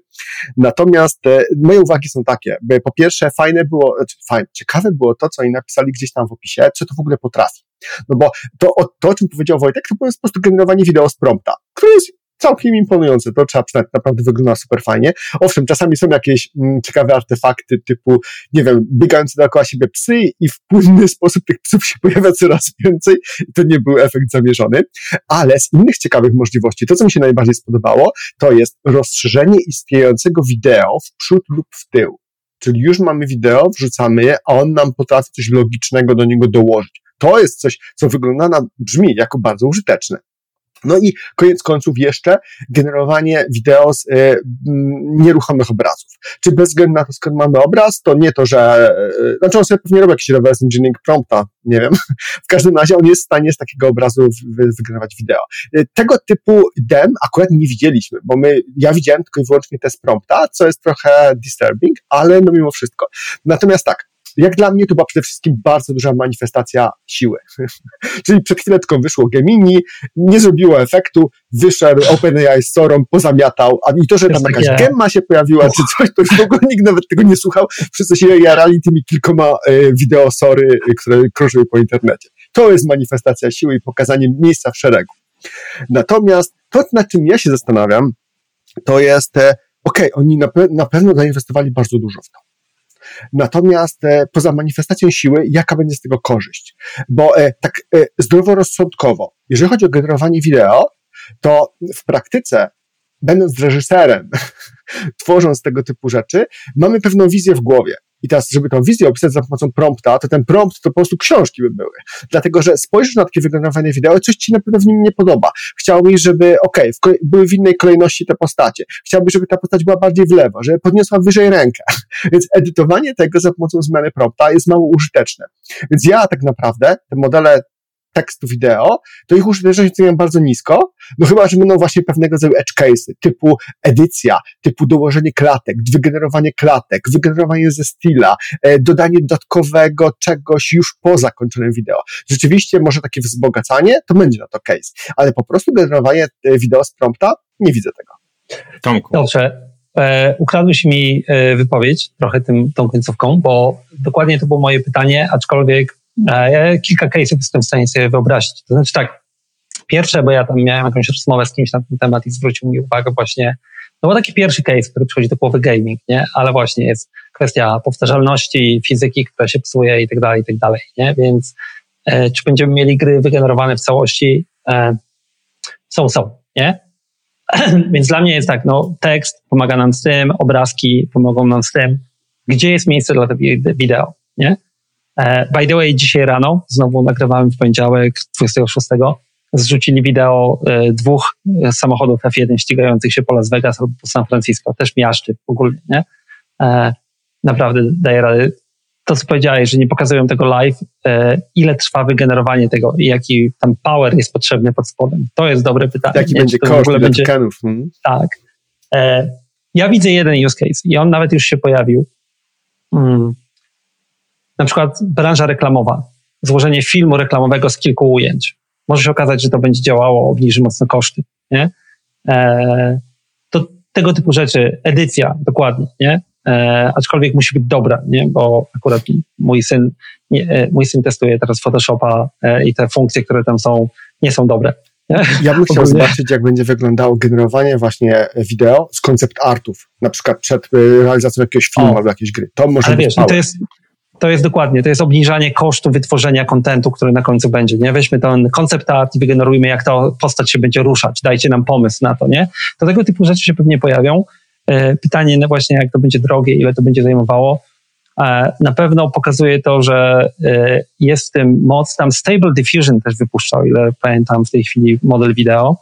Natomiast e, moje uwagi są takie, po pierwsze fajne było, znaczy fajne, ciekawe było to, co oni napisali gdzieś tam w opisie, co to w ogóle potrafi. No bo to, to o czym powiedział Wojtek, to jest po prostu generowanie wideo z prompta, które jest całkiem imponujące. To trzeba przyznać, naprawdę wygląda super fajnie. Owszem, czasami są jakieś mm, ciekawe artefakty typu, nie wiem, biegające dookoła siebie psy i w płynny sposób tych psów się pojawia coraz więcej. I to nie był efekt zamierzony. Ale z innych ciekawych możliwości, to co mi się najbardziej spodobało, to jest rozszerzenie istniejącego wideo w przód lub w tył. Czyli już mamy wideo, wrzucamy je, a on nam potrafi coś logicznego do niego dołożyć. To jest coś, co wygląda na, brzmi jako bardzo użyteczne. No i koniec końców jeszcze generowanie wideo z y, nieruchomych obrazów. Czy bez względu na to, skąd mamy obraz, to nie to, że, y, znaczy on sobie pewnie robi jakiś reverse engineering prompta, nie wiem. W każdym razie on jest w stanie z takiego obrazu wygenerować wideo. Y, tego typu dem akurat nie widzieliśmy, bo my, ja widziałem tylko i wyłącznie test prompta, co jest trochę disturbing, ale no mimo wszystko. Natomiast tak, jak dla mnie to była przede wszystkim bardzo duża manifestacja siły. Czyli przed chwileczką wyszło Gemini, nie zrobiło efektu, wyszedł OpenAI z Sorą, pozamiatał, a i to, że tam jakaś takie... gemma się pojawiła, czy coś, to już w ogóle nikt nawet tego nie słuchał, wszyscy się jarali tymi kilkoma e, wideo Sory, które krążyły po internecie. To jest manifestacja siły i pokazanie miejsca w szeregu. Natomiast to, nad czym ja się zastanawiam, to jest, e, okej, okay, oni na, pe na pewno zainwestowali bardzo dużo w to. Natomiast e, poza manifestacją siły, jaka będzie z tego korzyść? Bo e, tak e, zdroworozsądkowo, jeżeli chodzi o generowanie wideo, to w praktyce, będąc reżyserem, tworząc tego typu rzeczy, mamy pewną wizję w głowie. I teraz, żeby tą wizję opisać za pomocą prompta, to ten prompt to po prostu książki by były. Dlatego, że spojrzysz na takie wygenerowane wideo, coś ci na pewno w nim nie podoba. Chciałbyś, żeby, okej, okay, były w innej kolejności te postacie. Chciałbyś, żeby ta postać była bardziej w lewo, żeby podniosła wyżej rękę. Więc edytowanie tego za pomocą zmiany prompta jest mało użyteczne. Więc ja tak naprawdę te modele tekstu wideo, to ich użyteczność oceniam bardzo nisko, no chyba, że będą właśnie pewnego rodzaju edge cases, typu edycja, typu dołożenie klatek, wygenerowanie klatek, wygenerowanie ze stila, e, dodanie dodatkowego czegoś już po zakończonym wideo. Rzeczywiście może takie wzbogacanie, to będzie na to case, ale po prostu generowanie e, wideo z prompta, nie widzę tego. Tomku. Dobrze, e, ukradłeś mi e, wypowiedź trochę tym, tą końcówką, bo dokładnie to było moje pytanie, aczkolwiek ja kilka case'ów jestem w stanie sobie wyobrazić. To znaczy tak, pierwsze, bo ja tam miałem jakąś rozmowę z kimś na ten temat i zwrócił mi uwagę właśnie, no bo taki pierwszy case, który przychodzi do głowy gaming, nie? Ale właśnie jest kwestia powtarzalności, fizyki, która się psuje i tak dalej, i tak dalej, nie? Więc e, czy będziemy mieli gry wygenerowane w całości? E, są, są, nie? Więc dla mnie jest tak, no tekst pomaga nam z tym, obrazki pomogą nam z tym. Gdzie jest miejsce dla tego wideo, nie? E, by the way, dzisiaj rano, znowu nagrywałem w poniedziałek 26, zrzucili wideo e, dwóch e, samochodów F1 ścigających się po Las Vegas albo po San Francisco, też miaszczy ogólnie, nie? Naprawdę daje radę. To, co powiedziałeś, że nie pokazują tego live, ile trwa wygenerowanie tego i jaki tam power jest potrzebny pod spodem. To jest dobre pytanie. Jaki nie? będzie koszt będzie... Hmm? Tak. Ja widzę jeden use case i on nawet już się pojawił. Hmm na przykład branża reklamowa, złożenie filmu reklamowego z kilku ujęć. Może się okazać, że to będzie działało, obniży mocno koszty. Nie? E, to tego typu rzeczy, edycja, dokładnie, nie? E, aczkolwiek musi być dobra, nie? bo akurat mój syn, nie, e, mój syn testuje teraz Photoshopa e, i te funkcje, które tam są, nie są dobre. Ja bym chciał zobaczyć, jak będzie wyglądało generowanie właśnie wideo z koncept artów, na przykład przed e, realizacją jakiegoś filmu o, albo jakiejś gry. To może ale być wiesz, to jest, to jest dokładnie, to jest obniżanie kosztu wytworzenia kontentu, który na końcu będzie, nie? Weźmy ten koncept art i wygenerujmy, jak ta postać się będzie ruszać, dajcie nam pomysł na to, nie? To tego typu rzeczy się pewnie pojawią. E, pytanie no właśnie, jak to będzie drogie, ile to będzie zajmowało. E, na pewno pokazuje to, że e, jest w tym moc. Tam Stable Diffusion też wypuszczał, ile pamiętam w tej chwili model wideo.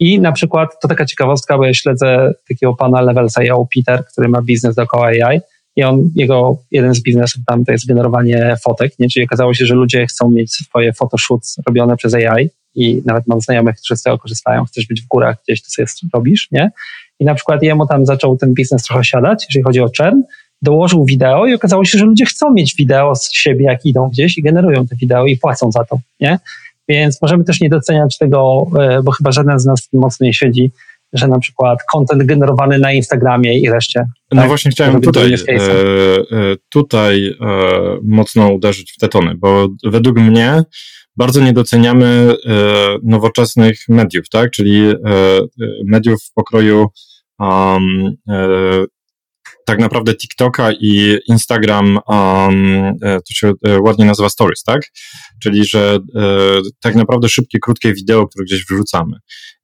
I na przykład, to taka ciekawostka, bo ja śledzę takiego pana Levelsa Peter, który ma biznes dookoła AI i on, jego jeden z biznesów tam to jest generowanie fotek, nie? czyli okazało się, że ludzie chcą mieć swoje photoshoots robione przez AI i nawet mam znajomych, którzy z tego korzystają, chcesz być w górach gdzieś, to sobie robisz, nie? I na przykład jemu tam zaczął ten biznes trochę siadać, jeżeli chodzi o czern, dołożył wideo i okazało się, że ludzie chcą mieć wideo z siebie, jak idą gdzieś i generują te wideo i płacą za to, nie? Więc możemy też nie doceniać tego, e, bo chyba żaden z nas mocno nie siedzi, że na przykład content generowany na Instagramie i reszcie. No tak? właśnie chciałem tutaj, e, e, tutaj e, mocno uderzyć w te tony, bo według mnie bardzo nie doceniamy nowoczesnych mediów, tak? Czyli mediów w pokroju um, tak naprawdę TikToka i Instagram, um, to się e, ładnie nazywa Stories, tak? Czyli, że e, tak naprawdę szybkie, krótkie wideo, które gdzieś wrzucamy.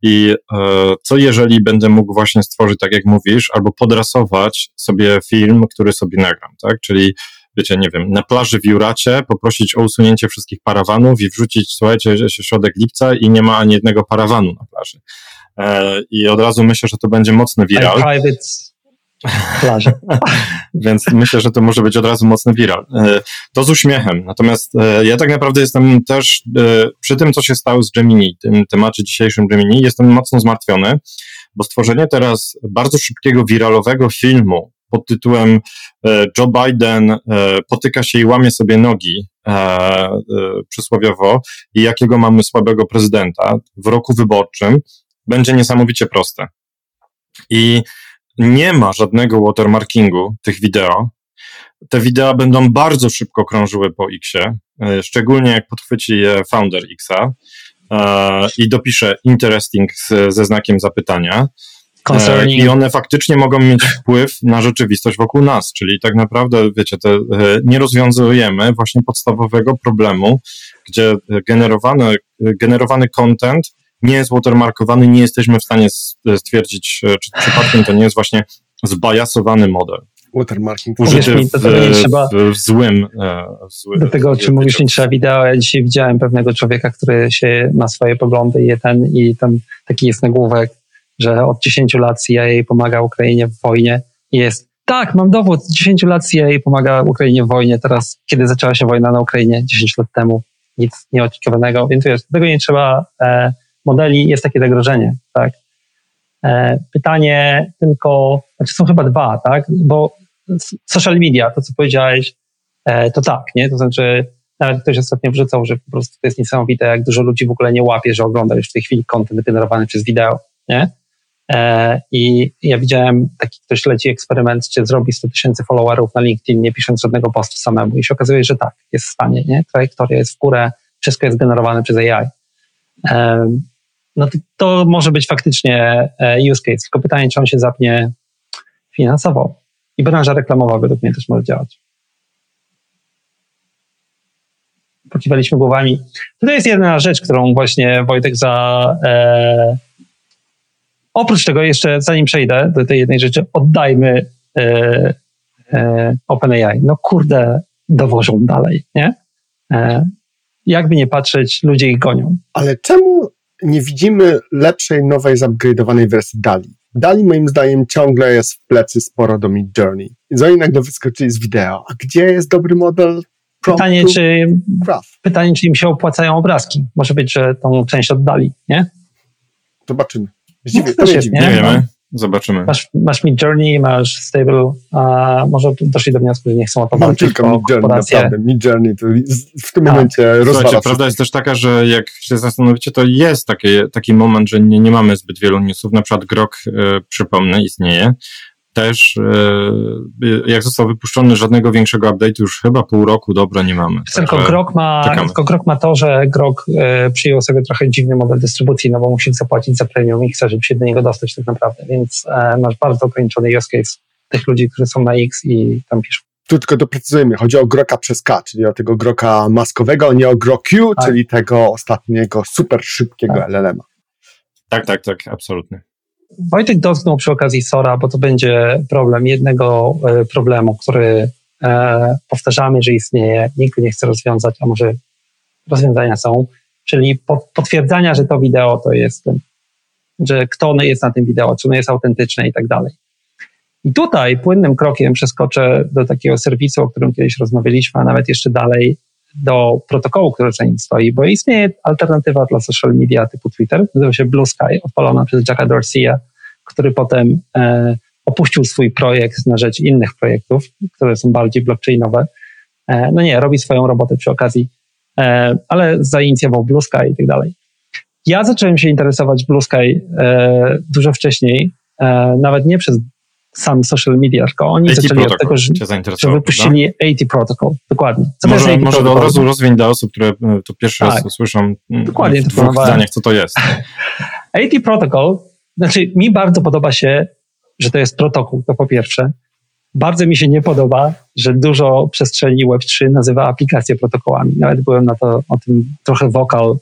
I e, co jeżeli będę mógł właśnie stworzyć, tak jak mówisz, albo podrasować sobie film, który sobie nagram, tak? Czyli wiecie, nie wiem, na plaży w Juracie poprosić o usunięcie wszystkich parawanów i wrzucić, słuchajcie, środek lipca i nie ma ani jednego parawanu na plaży. E, I od razu myślę, że to będzie mocny viral. Private plaży. Więc myślę, że to może być od razu mocny viral. E, to z uśmiechem. Natomiast e, ja tak naprawdę jestem też przy tym, co się stało z Gemini, tym temacie dzisiejszym Gemini, jestem mocno zmartwiony, bo stworzenie teraz bardzo szybkiego, wiralowego filmu pod tytułem Joe Biden potyka się i łamie sobie nogi przysłowiowo i jakiego mamy słabego prezydenta w roku wyborczym, będzie niesamowicie proste. I nie ma żadnego watermarkingu tych wideo. Te wideo będą bardzo szybko krążyły po Xie, e, szczególnie jak podchwyci je founder Xa e, i dopisze interesting ze znakiem zapytania. E, I one faktycznie mogą mieć wpływ na rzeczywistość wokół nas, czyli tak naprawdę, wiecie, te, nie rozwiązujemy właśnie podstawowego problemu, gdzie generowany, generowany content nie jest watermarkowany, nie jesteśmy w stanie stwierdzić, e, czy przypadkiem to nie jest właśnie zbajasowany model. Watermarking. Użyty mi, w, trzeba, w, w, złym, e, w złym. Do tego, o czym mówisz, nie trzeba wideo. Ja dzisiaj widziałem pewnego człowieka, który się ma swoje poglądy i ten, i tam taki jest nagłówek, że od 10 lat CIA pomaga Ukrainie w wojnie i jest tak, mam dowód, 10 lat CIA pomaga Ukrainie w wojnie, teraz, kiedy zaczęła się wojna na Ukrainie 10 lat temu, nic nieoczekiwanego, więc wiesz, tego nie trzeba e, modeli jest takie zagrożenie, tak? E, pytanie tylko, znaczy są chyba dwa, tak? Bo social media, to co powiedziałeś, e, to tak, nie? To znaczy, nawet ktoś ostatnio wrzucał, że po prostu to jest niesamowite, jak dużo ludzi w ogóle nie łapie, że ogląda już w tej chwili kontent generowany przez wideo, nie? E, I ja widziałem, taki ktoś leci eksperyment, czy zrobi 100 tysięcy followerów na LinkedIn, nie pisząc żadnego postu samemu. I się okazuje, że tak, jest w stanie, nie? Trajektoria jest w górę, wszystko jest generowane przez AI no to, to może być faktycznie e, use case, tylko pytanie, czy on się zapnie finansowo. I branża reklamowa według mnie też może działać. Pokiwaliśmy głowami. Tutaj jest jedna rzecz, którą właśnie Wojtek za. E, oprócz tego, jeszcze zanim przejdę do tej jednej rzeczy, oddajmy e, e, OpenAI. No kurde, dowożą dalej, nie? E, jakby nie patrzeć, ludzie ich gonią. Ale czemu nie widzimy lepszej, nowej, zupgrade'owanej wersji Dali. Dali moim zdaniem ciągle jest w plecy sporo do Mid Journey. I oni nagle wyskoczyli z wideo. A gdzie jest dobry model? Pytanie czy, pytanie, czy im się opłacają obrazki. Może być, że tą część oddali, nie? Zobaczymy. Zdziwię, no, to jest, nie, nie wiemy. Zobaczymy. Masz, masz Mid Journey, masz Stable, a może doszli do wniosku, że nie chcą o to Mam tylko Mid Journey, naprawdę. Mid Journey to w tym a. momencie rozwala Prawda jest też taka, że jak się zastanowicie, to jest taki, taki moment, że nie, nie mamy zbyt wielu newsów. Na przykład Grok, e, przypomnę, istnieje też e, jak został wypuszczony, żadnego większego update'u już chyba pół roku dobro nie mamy. Tylko Grok, ma, tylko Grok ma to, że Grok e, przyjął sobie trochę dziwny model dystrybucji, no bo musi zapłacić za premium i chce, żeby się do niego dostać tak naprawdę, więc e, masz bardzo ograniczony use case tych ludzi, którzy są na X i tam piszą. Tu tylko doprecyzujmy, chodzi o Groka przez K, czyli o tego Groka maskowego, nie o GroQ, tak. czyli tego ostatniego super szybkiego tak. LLM-a. Tak, tak, tak, absolutnie. Wojtek dotknął przy okazji SORA, bo to będzie problem jednego e, problemu, który e, powtarzamy, że istnieje, nikt nie chce rozwiązać, a może rozwiązania są, czyli potwierdzania, że to wideo to jest, że kto jest na tym wideo, czy ono jest autentyczne i tak dalej. I tutaj płynnym krokiem przeskoczę do takiego serwisu, o którym kiedyś rozmawialiśmy, a nawet jeszcze dalej, do protokołu, który za nim stoi, bo istnieje alternatywa dla social media typu Twitter, nazywa się Blue Sky, odpalona przez Jacka Dorseya, który potem e, opuścił swój projekt na rzecz innych projektów, które są bardziej blockchainowe. E, no nie, robi swoją robotę przy okazji, e, ale zainicjował Blue Sky i tak dalej. Ja zacząłem się interesować Blue Sky e, dużo wcześniej, e, nawet nie przez sam social media, tylko oni AT zaczęli protocol od tego, że, że wypuścili AT Protocol. Dokładnie. Co Może, to jest AT może Protocol? od razu rozwiń dla osób, które e, to pierwszy raz Tak. to słyszą mm, Dokładnie, w dwóch zdaniach, co to jest. AT Protocol, znaczy mi bardzo podoba się, że to jest protokół, to po pierwsze. Bardzo mi się nie podoba, że dużo przestrzeni Web3 nazywa aplikacje protokołami. Nawet byłem na to, o tym trochę wokal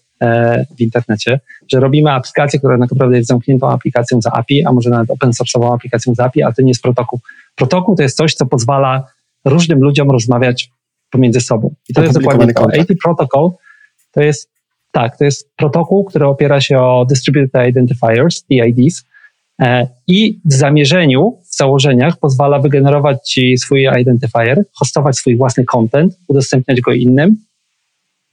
w internecie, że robimy aplikację, która tak naprawdę jest zamkniętą aplikacją za API, a może nawet open source'ową aplikacją za API, ale to nie jest protokół. Protokół to jest coś, co pozwala różnym ludziom rozmawiać pomiędzy sobą. I to jest dokładnie to. AT Protocol to jest, tak, to jest protokół, który opiera się o Distributed Identifiers, DIDs, e, i w zamierzeniu, w założeniach pozwala wygenerować ci swój identifier, hostować swój własny content, udostępniać go innym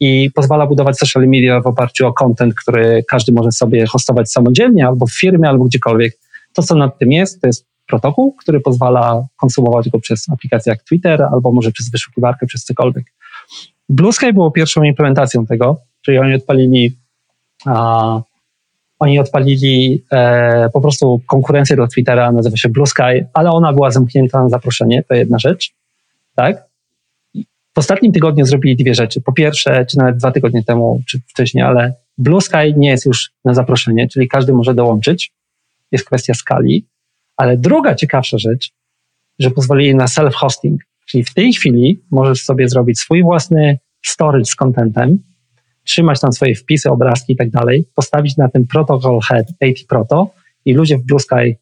i pozwala budować social media w oparciu o content, który każdy może sobie hostować samodzielnie albo w firmie, albo gdziekolwiek. To, co nad tym jest, to jest protokół, który pozwala konsumować go przez aplikacje jak Twitter albo może przez wyszukiwarkę, przez cokolwiek. Blue Sky było pierwszą implementacją tego, czyli oni odpalili a, oni odpalili e, po prostu konkurencję do Twittera, nazywa się Blue Sky, ale ona była zamknięta na zaproszenie, to jedna rzecz, tak? Ostatnim tygodniu zrobili dwie rzeczy. Po pierwsze, czy nawet dwa tygodnie temu, czy wcześniej, ale Blue Sky nie jest już na zaproszenie, czyli każdy może dołączyć. Jest kwestia skali. Ale druga ciekawsza rzecz, że pozwolili na self-hosting, czyli w tej chwili możesz sobie zrobić swój własny storage z contentem, trzymać tam swoje wpisy, obrazki i tak dalej, postawić na tym protocol head AT Proto i ludzie w Blue Sky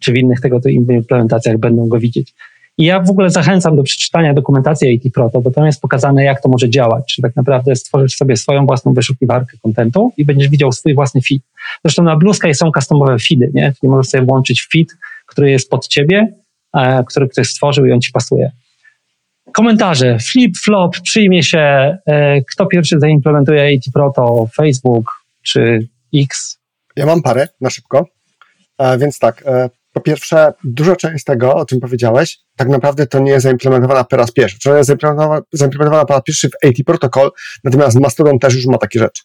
czy w innych tego typu implementacjach będą go widzieć. I ja w ogóle zachęcam do przeczytania dokumentacji AT Proto, bo tam jest pokazane, jak to może działać. Czy tak naprawdę stworzysz sobie swoją własną wyszukiwarkę kontentu i będziesz widział swój własny feed. Zresztą na Blue Sky są customowe feedy, nie? Czyli możesz sobie włączyć feed, który jest pod ciebie, e, który ktoś stworzył i on ci pasuje. Komentarze. Flip, flop, przyjmie się. E, kto pierwszy zaimplementuje AT Proto? Facebook czy X? Ja mam parę na szybko. E, więc tak, e, po pierwsze, duża część tego, o czym powiedziałeś, tak naprawdę to nie jest zaimplementowana po raz pierwszy. Czy ona jest zaimplementowana, zaimplementowana po raz pierwszy w AT Protocol, natomiast Mastodon też już ma takie rzeczy.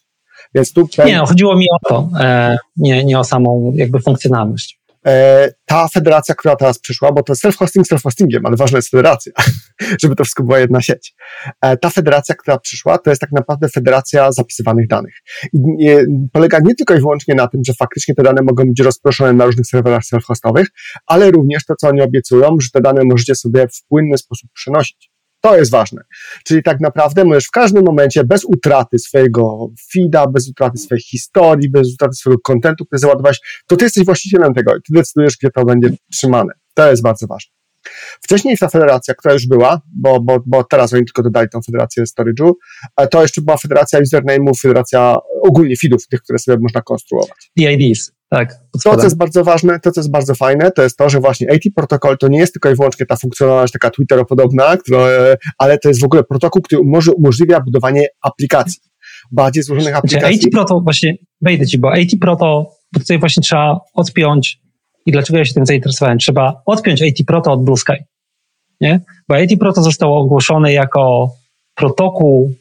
Więc tu Nie, chodziło mi o to, e, nie, nie o samą jakby funkcjonalność. E, ta federacja, która teraz przyszła, bo to self-hosting self-hostingiem, ale ważna jest federacja, żeby to wszystko była jedna sieć. E, ta federacja, która przyszła, to jest tak naprawdę federacja zapisywanych danych. I nie, polega nie tylko i wyłącznie na tym, że faktycznie te dane mogą być rozproszone na różnych serwerach self-hostowych, ale również to, co oni obiecują, że te dane możecie sobie w płynny sposób przenosić. To jest ważne. Czyli tak naprawdę możesz w każdym momencie, bez utraty swojego feeda, bez utraty swojej historii, bez utraty swojego kontentu, który załadowałeś, to ty jesteś właścicielem tego i ty decydujesz, gdzie to będzie trzymane. To jest bardzo ważne. Wcześniej ta federacja, która już była, bo, bo, bo teraz oni tylko dodali tą federację storage'u, a to jeszcze była federacja username'ów, federacja ogólnie feedów, tych, które sobie można konstruować. DIDs, tak. pod To, co jest bardzo ważne, to, co jest bardzo fajne, to jest to, że właśnie AT protokol to nie jest tylko i wyłącznie ta funkcjonalność taka Twitteropodobna, która, e, ale to jest w ogóle protokół, który umożliwia budowanie aplikacji. Bardziej złożonych Znaczy, aplikacji. AT Proto, właśnie wejdę ci, bo AT Proto, bo tutaj właśnie trzeba odpiąć i dlaczego ja się tym zainteresowałem, trzeba odpiąć AT Proto od Blue Sky, nie? Bo AT Proto zostało ogłoszone jako protokół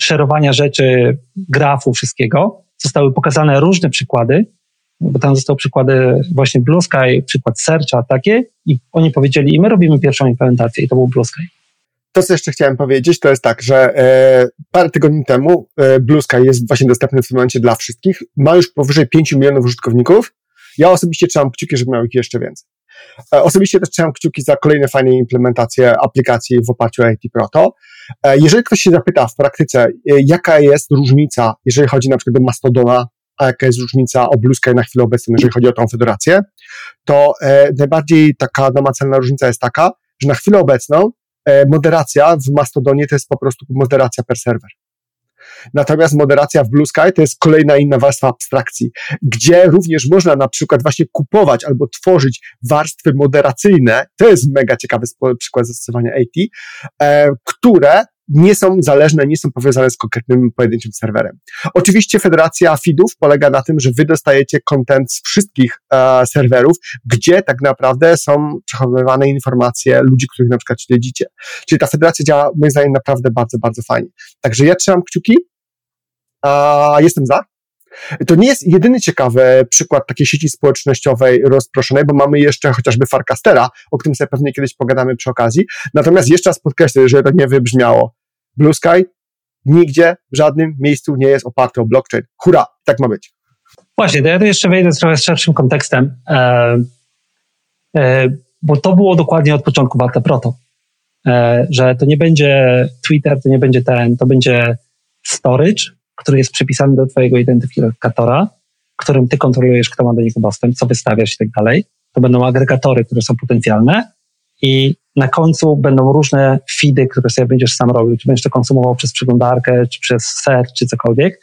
szerowania rzeczy, grafu, wszystkiego. Zostały pokazane różne przykłady, bo tam zostały przykłady właśnie Blue Sky, przykład Searcha takie i oni powiedzieli, i my robimy pierwszą implementację i to był Blue Sky. To, co jeszcze chciałem powiedzieć, to jest tak, że e, parę tygodni temu e, Blue Sky jest właśnie dostępny w tym momencie dla wszystkich. Ma już powyżej 5 milionów użytkowników. Ja osobiście trzymam kciuki, żeby miał ich jeszcze więcej. E, osobiście też trzymam kciuki za kolejne fajne implementacje aplikacji w oparciu o AT Proto. E, jeżeli ktoś się zapyta w praktyce, e, jaka jest różnica, jeżeli chodzi na przykład do Mastodona, a jaka jest różnica o Blue na chwilę obecną, jeżeli chodzi o tą federację, to najbardziej taka namacalna różnica jest taka, że na chwilę obecną moderacja w Mastodonie to jest po prostu moderacja per serwer. Natomiast moderacja w Blue Sky to jest kolejna inna warstwa abstrakcji, gdzie również można na przykład właśnie kupować albo tworzyć warstwy moderacyjne, to jest mega ciekawy przykład zastosowania AT, e, które nie są zależne, nie są powiązane z konkretnym pojedynczym serwerem. Oczywiście federacja feedów polega na tym, że wy dostajecie content z wszystkich e, serwerów, gdzie tak naprawdę są przechowywane informacje ludzi, których na przykład śledzicie. Czyli ta federacja działa moim zdaniem naprawdę bardzo, bardzo fajnie. Także ja trzymam kciuki, a jestem za. To nie jest jedyny ciekawy przykład takiej sieci społecznościowej rozproszonej, bo mamy jeszcze chociażby Farcastera, o którym sobie pewnie kiedyś pogadamy przy okazji. Natomiast jeszcze raz podkreślę, że to nie wybrzmiało. Blue Sky nigdzie, w żadnym miejscu nie jest oparty o blockchain. Hurra, tak ma być. Właśnie, to ja tu jeszcze wejdę trochę z szerszym kontekstem, e, e, bo to było dokładnie od początku warte proto, e, że to nie będzie Twitter, to nie będzie ten, to będzie storage, który jest przypisany do twojego identyfikatora, którym ty kontrolujesz, kto ma do niego dostęp, co wystawiasz i tak dalej. To będą agregatory, które są potencjalne i na końcu będą różne feedy, które sobie będziesz sam robił, czy będziesz to konsumował przez przeglądarkę, czy przez ser, czy cokolwiek.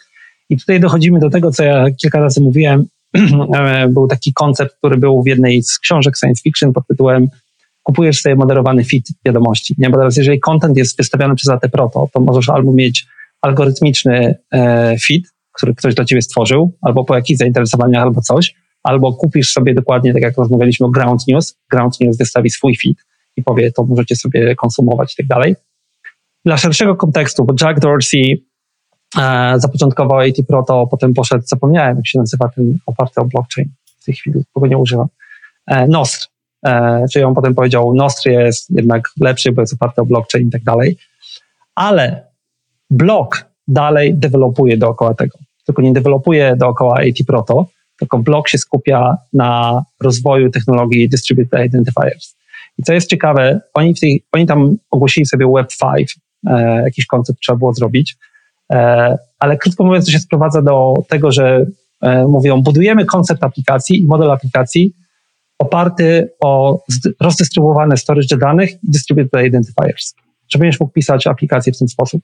I tutaj dochodzimy do tego, co ja kilka razy mówiłem. był taki koncept, który był w jednej z książek science fiction pod tytułem kupujesz sobie moderowany feed wiadomości. Nie? Bo teraz jeżeli content jest wystawiany przez AT Proto, to możesz albo mieć algorytmiczny e, feed, który ktoś dla ciebie stworzył, albo po jakichś zainteresowaniach, albo coś, albo kupisz sobie dokładnie, tak jak rozmawialiśmy o Ground News, Ground News wystawi swój feed i powie, to możecie sobie konsumować i tak dalej. Dla szerszego kontekstu, bo Jack Dorsey e, zapoczątkował AT Proto, potem poszedł, zapomniałem jak się nazywa ten oparty o blockchain, w tej chwili, bo nie używam, e, Nostr, e, czyli on potem powiedział, Nostr jest jednak lepszy, bo jest oparty o blockchain i tak dalej, ale blok dalej dewelopuje dookoła tego, tylko nie dewelopuje dookoła AT Proto, tylko blok się skupia na rozwoju technologii Distributed Identifiers. I co jest ciekawe, oni, w tej, oni tam ogłosili sobie Web5, e, jakiś koncept trzeba było zrobić, e, ale krótko mówiąc, to się sprowadza do tego, że e, mówią, budujemy koncept aplikacji i model aplikacji oparty o rozdystrybuowane storage danych i distributed identifiers, że będziesz mógł pisać aplikacje w ten sposób.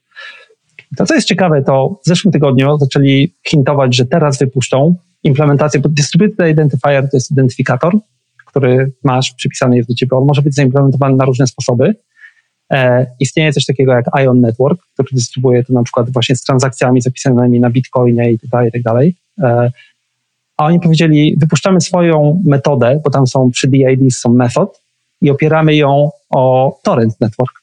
To, co jest ciekawe, to w zeszłym tygodniu zaczęli hintować, że teraz wypuszczą implementację, bo Distributed Identifier to jest identyfikator, który masz przypisany jest do ciebie. On może być zaimplementowany na różne sposoby. E, istnieje coś takiego jak Ion Network, który dystrybuuje to na przykład właśnie z transakcjami zapisanymi na Bitcoinie i tak dalej, i tak dalej. E, a oni powiedzieli, wypuszczamy swoją metodę, bo tam są przy DID są method i opieramy ją o torrent network.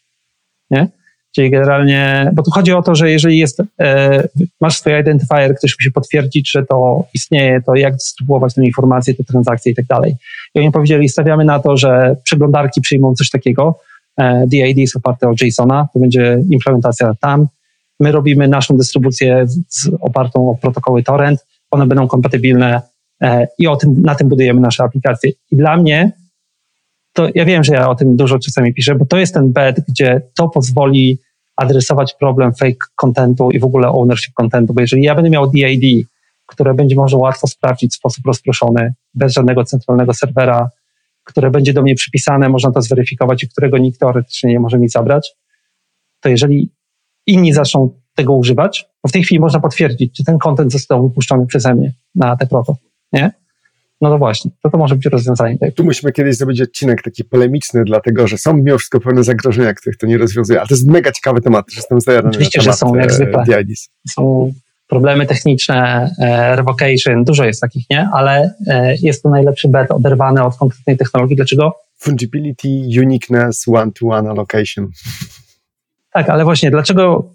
Nie? Czyli generalnie, bo tu chodzi o to, że jeżeli jest, e, masz swój identifier, ktoś musi potwierdzić, że to istnieje, to jak dystrybuować tę informację, te transakcje i tak dalej. I oni powiedzieli, stawiamy na to, że przeglądarki przyjmą coś takiego, e, DID jest oparte o JSON-a, to będzie implementacja tam. My robimy naszą dystrybucję z, opartą o protokoły torrent, one będą kompatybilne e, i o tym, na tym budujemy nasze aplikacje. I dla mnie to ja wiem, że ja o tym dużo czasami piszę, bo to jest ten bed, gdzie to pozwoli adresować problem fake contentu i w ogóle ownership contentu, bo jeżeli ja będę miał DID, które będzie można łatwo sprawdzić w sposób rozproszony, bez żadnego centralnego serwera, które będzie do mnie przypisane, można to zweryfikować i którego nikt teoretycznie nie może mi zabrać, to jeżeli inni zaczną tego używać, to w tej chwili można potwierdzić, czy ten content został wypuszczony przeze mnie na te proto, nie? No to właśnie, to to może być rozwiązanie. Tu musimy kiedyś zrobić odcinek taki polemiczny, dlatego że są mimo wszystko pewne zagrożenia, których to nie rozwiązuje. Ale to jest mega ciekawy temat, że jestem zajarany Oczywiście, że są, jak e, zwykle. DIDs. Są problemy techniczne, e, revocation, dużo jest takich, nie? Ale e, jest to najlepszy bet oderwany od konkretnej technologii. Dlaczego? Fungibility, uniqueness, one-to-one allocation. Tak, ale właśnie dlaczego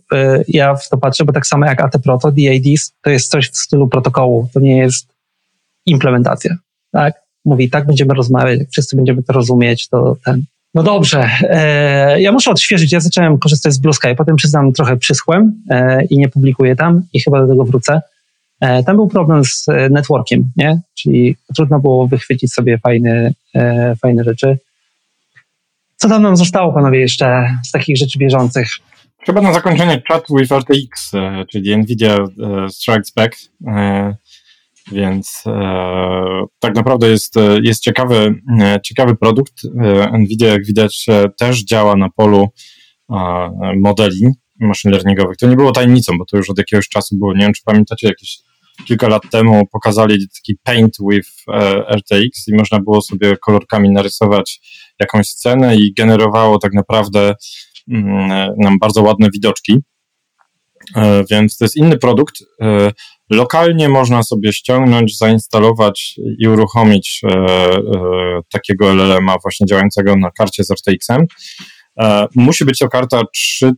ja w to patrzę, bo tak samo jak AT Proto, DIDs, to jest coś w stylu protokołu, to nie jest implementacja, tak? Mówi, tak będziemy rozmawiać, jak wszyscy będziemy to rozumieć, to ten. No dobrze, e, ja muszę odświeżyć, ja zacząłem korzystać z Blue potem przyznam trochę przyschłem e, i nie publikuję tam i chyba do tego wrócę. E, tam był problem z e, networkiem, nie? Czyli trudno było wychwycić sobie fajne, e, fajne rzeczy. Co tam nam zostało, panowie, jeszcze z takich rzeczy bieżących? Chyba na zakończenie chat with RTX, e, czyli NVIDIA Strikes Back. Więc e, tak naprawdę jest, e, jest ciekawy, e, ciekawy produkt. E, Nvidia, jak widać, też działa na polu modeli machine learningowych. To nie było tajemnicą, bo to już od jakiegoś czasu było. Nie wiem, czy pamiętacie, jakieś kilka lat temu pokazali taki paint with RTX i można było sobie kolorkami narysować jakąś scenę i generowało tak naprawdę mm, nam bardzo ładne widoczki. Więc to jest inny produkt. Lokalnie można sobie ściągnąć, zainstalować i uruchomić e, e, takiego LLM-a właśnie działającego na karcie z RTX-em. E, musi być to karta 3,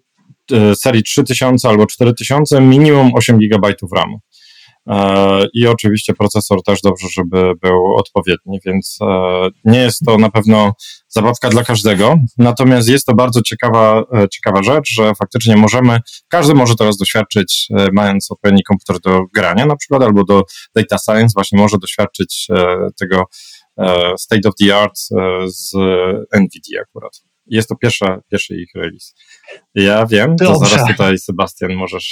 e, serii 3000 albo 4000, minimum 8 GB RAMu. E, I oczywiście procesor też dobrze, żeby był odpowiedni, więc e, nie jest to na pewno zabawka dla każdego. Natomiast jest to bardzo ciekawa, e, ciekawa rzecz, że faktycznie możemy, każdy może teraz doświadczyć, mając odpowiedni komputer do grania na przykład, albo do data science, właśnie może doświadczyć tego state of the art z NVIDIA akurat. Jest to pierwsza, pierwszy ich release. Ja wiem, to zaraz tutaj Sebastian możesz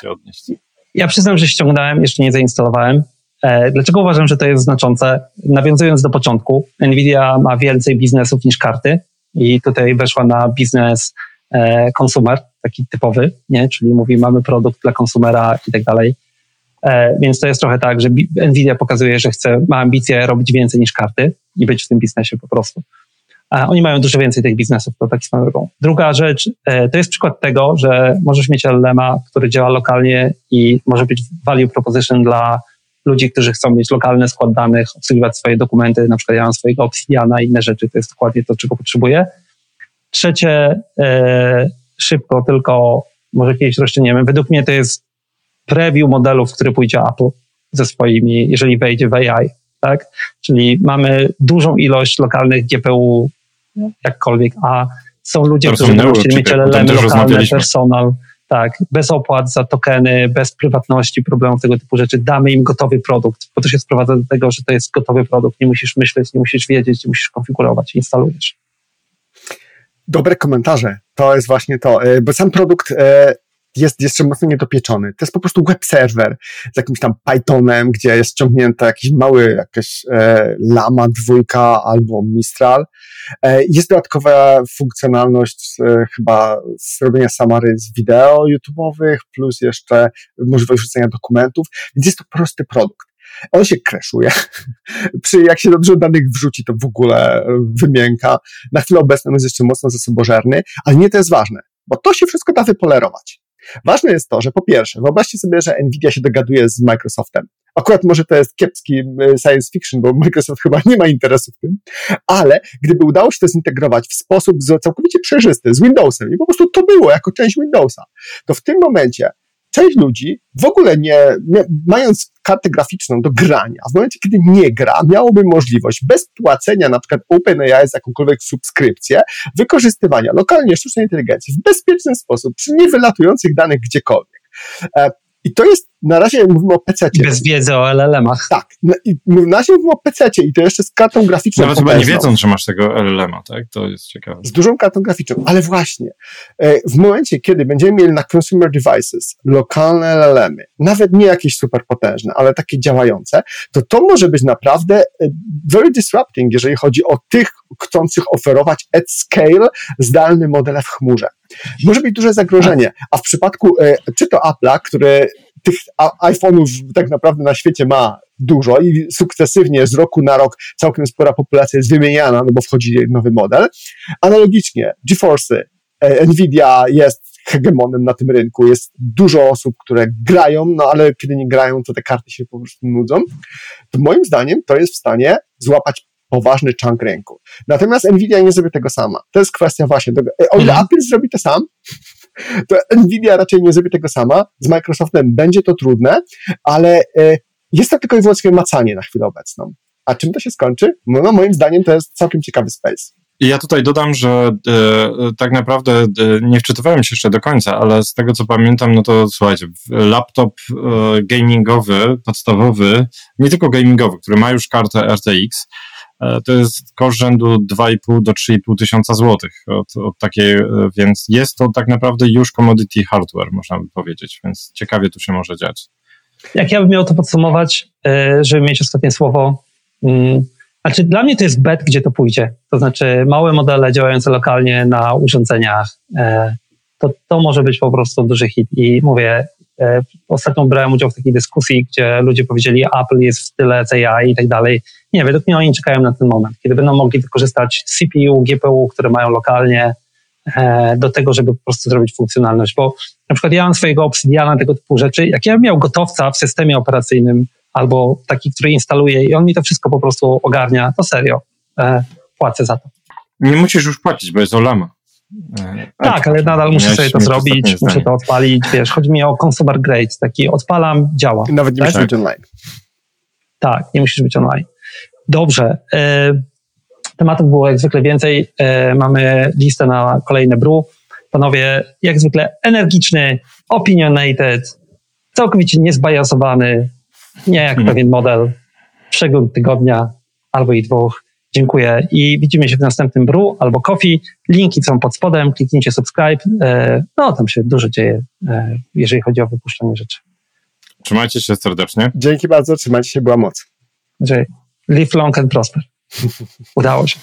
się odnieść. Ja przyznam, że ściągnąłem, jeszcze nie zainstalowałem. E, dlaczego uważam, że to jest znaczące? Nawiązując do początku, Nvidia ma więcej biznesów niż karty i tutaj weszła na biznes konsumer, taki typowy, nie? czyli mówi mamy produkt dla konsumera i tak dalej. E, więc to jest trochę tak, że Nvidia pokazuje, że chce, ma ambicje robić więcej niż karty i być w tym biznesie po prostu. A oni mają dużo więcej tych biznesów, to tak swoją drogą. Druga rzecz, e, to jest przykład tego, że możesz mieć LLM-a, który działa lokalnie i może być value proposition dla ludzi, którzy chcą mieć lokalny skład danych, obsługiwać swoje dokumenty, na przykład ja mam swojego Obsidiana i inne rzeczy, to jest dokładnie to, czego potrzebuję. Trzecie, e, szybko, tylko może kiedyś rozciągniemy. Według mnie to jest preview modelów, który pójdzie Apple ze swoimi, jeżeli wejdzie w AI, tak? Czyli mamy dużą ilość lokalnych GPU jakkolwiek, a są ludzie, którzy będą chcieli mieć LLM lokalne, personal, tak, bez opłat za tokeny, bez prywatności, problemów tego typu rzeczy, damy im gotowy produkt, bo to się sprowadza do tego, że to jest gotowy produkt, nie musisz myśleć, nie musisz wiedzieć, nie musisz konfigurować, instalujesz. Dobre komentarze, to jest właśnie to, e, bo sam produkt e, jest jeszcze mocno niedopieczony. To jest po prostu web serwer z jakimś tam Pythonem, gdzie jest ściągnięta jakiś mały, jakaś e, Lama dwójka albo Mistral. E, jest dodatkowa funkcjonalność e, chyba zrobienia samary z wideo YouTube'owych, plus jeszcze możliwość wrzucenia dokumentów, więc jest to prosty produkt. On się kreszuje. Przy, jak się dobrze danych wrzuci, to w ogóle wymięka. Na chwilę obecną jest jeszcze mocno zasobożerny, ale nie to jest ważne, bo to się wszystko da wypolerować. Ważne jest to, że po pierwsze, wyobraźcie sobie, że Nvidia się dogaduje z Microsoftem. Akurat może to jest kiepski science fiction, bo Microsoft chyba nie ma interesu w tym, ale gdyby udało się to zintegrować w sposób całkowicie przejrzysty z Windowsem i po prostu to było jako część Windowsa, to w tym momencie część ludzi w ogóle nie, nie, mając kartę graficzną do grania, w momencie, kiedy nie gra, miałoby możliwość bez płacenia na przykład OpenAI za jakąkolwiek subskrypcję, wykorzystywania lokalnie sztucznej inteligencji w bezpieczny sposób przy niewylatujących danych gdziekolwiek. E, I to jest na razie mówimy o PC. Bez wiedzy o LLM-ach. Tak. Na, na razie mówimy o PC i to jeszcze z kartą graficzną. Nawet chyba nie wiedząc, że masz tego LLM-a, tak? To jest ciekawe. Z dużą kartą graficzną. Ale właśnie, e, w momencie, kiedy będziemy mieli na consumer devices lokalne LLM-y, nawet nie jakieś super potężne, ale takie działające, to to może być naprawdę e, very disrupting, jeżeli chodzi o tych chcących oferować at scale zdalny modele w chmurze. Może być duże zagrożenie, a w przypadku e, czy to Apple'a, który tych iPhone'ów tak naprawdę na świecie ma dużo i sukcesywnie z roku na rok całkiem spora populacja jest wymieniana, no bo wchodzi nowy model. Analogicznie GeForce, e, Nvidia jest hegemonem na tym rynku. Jest dużo osób, które grają, no ale kiedy nie grają, to te karty się po prostu nudzą. To moim zdaniem to jest w stanie złapać poważny chunk rynku. Natomiast Nvidia nie zrobi tego sama. To jest kwestia właśnie tego. E, o ile mhm. Apple zrobi to sam, to Nvidia raczej nie zrobi tego sama. Z Microsoftem będzie to trudne, ale e, jest to tylko i wyłącznie macanie na chwilę obecną. A czym to się skończy? No, no moim zdaniem to jest całkiem ciekawy space. Ja tutaj dodam, że e, tak naprawdę e, nie wczytywałem się jeszcze do końca, ale z tego co pamiętam, no to słuchajcie, laptop e, gamingowy, podstawowy, nie tylko gamingowy, który ma już kartę RTX, to jest koszt rzędu 2,5 do 3,5 tysiąca złotych od, od takiej, e, więc jest to tak naprawdę już commodity hardware, można by powiedzieć, więc ciekawie tu się może dziać. Jak ja bym miał to podsumować, e, żeby mieć ostatnie słowo, znaczy dla mnie to jest bet, gdzie to pójdzie. To znaczy małe modele działające lokalnie na urządzeniach, to, to może być po prostu duży hit. I mówię, ostatnio brałem udział w takiej dyskusji, gdzie ludzie powiedzieli, Apple jest w tyle AI i tak dalej. Nie, według mnie oni czekają na ten moment, kiedy będą mogli wykorzystać CPU, GPU, które mają lokalnie e, do tego, żeby po prostu zrobić funkcjonalność, bo na przykład ja mam swojego Obsidiana, tego typu rzeczy, jak ja bym miał gotowca w systemie operacyjnym albo taki, który instaluje i on mi to wszystko po prostu ogarnia, to serio, e, płacę za to. Nie musisz już płacić, bo jest Olama. E, Tak, ale nadal muszę sobie to zrobić, muszę zdanie. to odpalić, wiesz, chodzi mi o consumer grade, taki odpalam, działa. Nawet nie Tak? musisz być online. Tak, nie musisz być online. Dobrze. E, tematów było jak zwykle więcej. E, mamy listę na kolejne bru. Panowie, jak zwykle energiczny, opinionated, całkowicie niezbajasowany, nie jak Mhm. pewien model. Przegląd tygodnia albo i dwóch. Dziękuję i widzimy się w następnym bru albo coffee. Linki są pod spodem, kliknijcie subscribe. E, no, tam się dużo dzieje, e, jeżeli chodzi o wypuszczanie rzeczy. Trzymajcie się serdecznie. Dzięki bardzo, trzymajcie się, była moc. Live long and prosper. Udało się.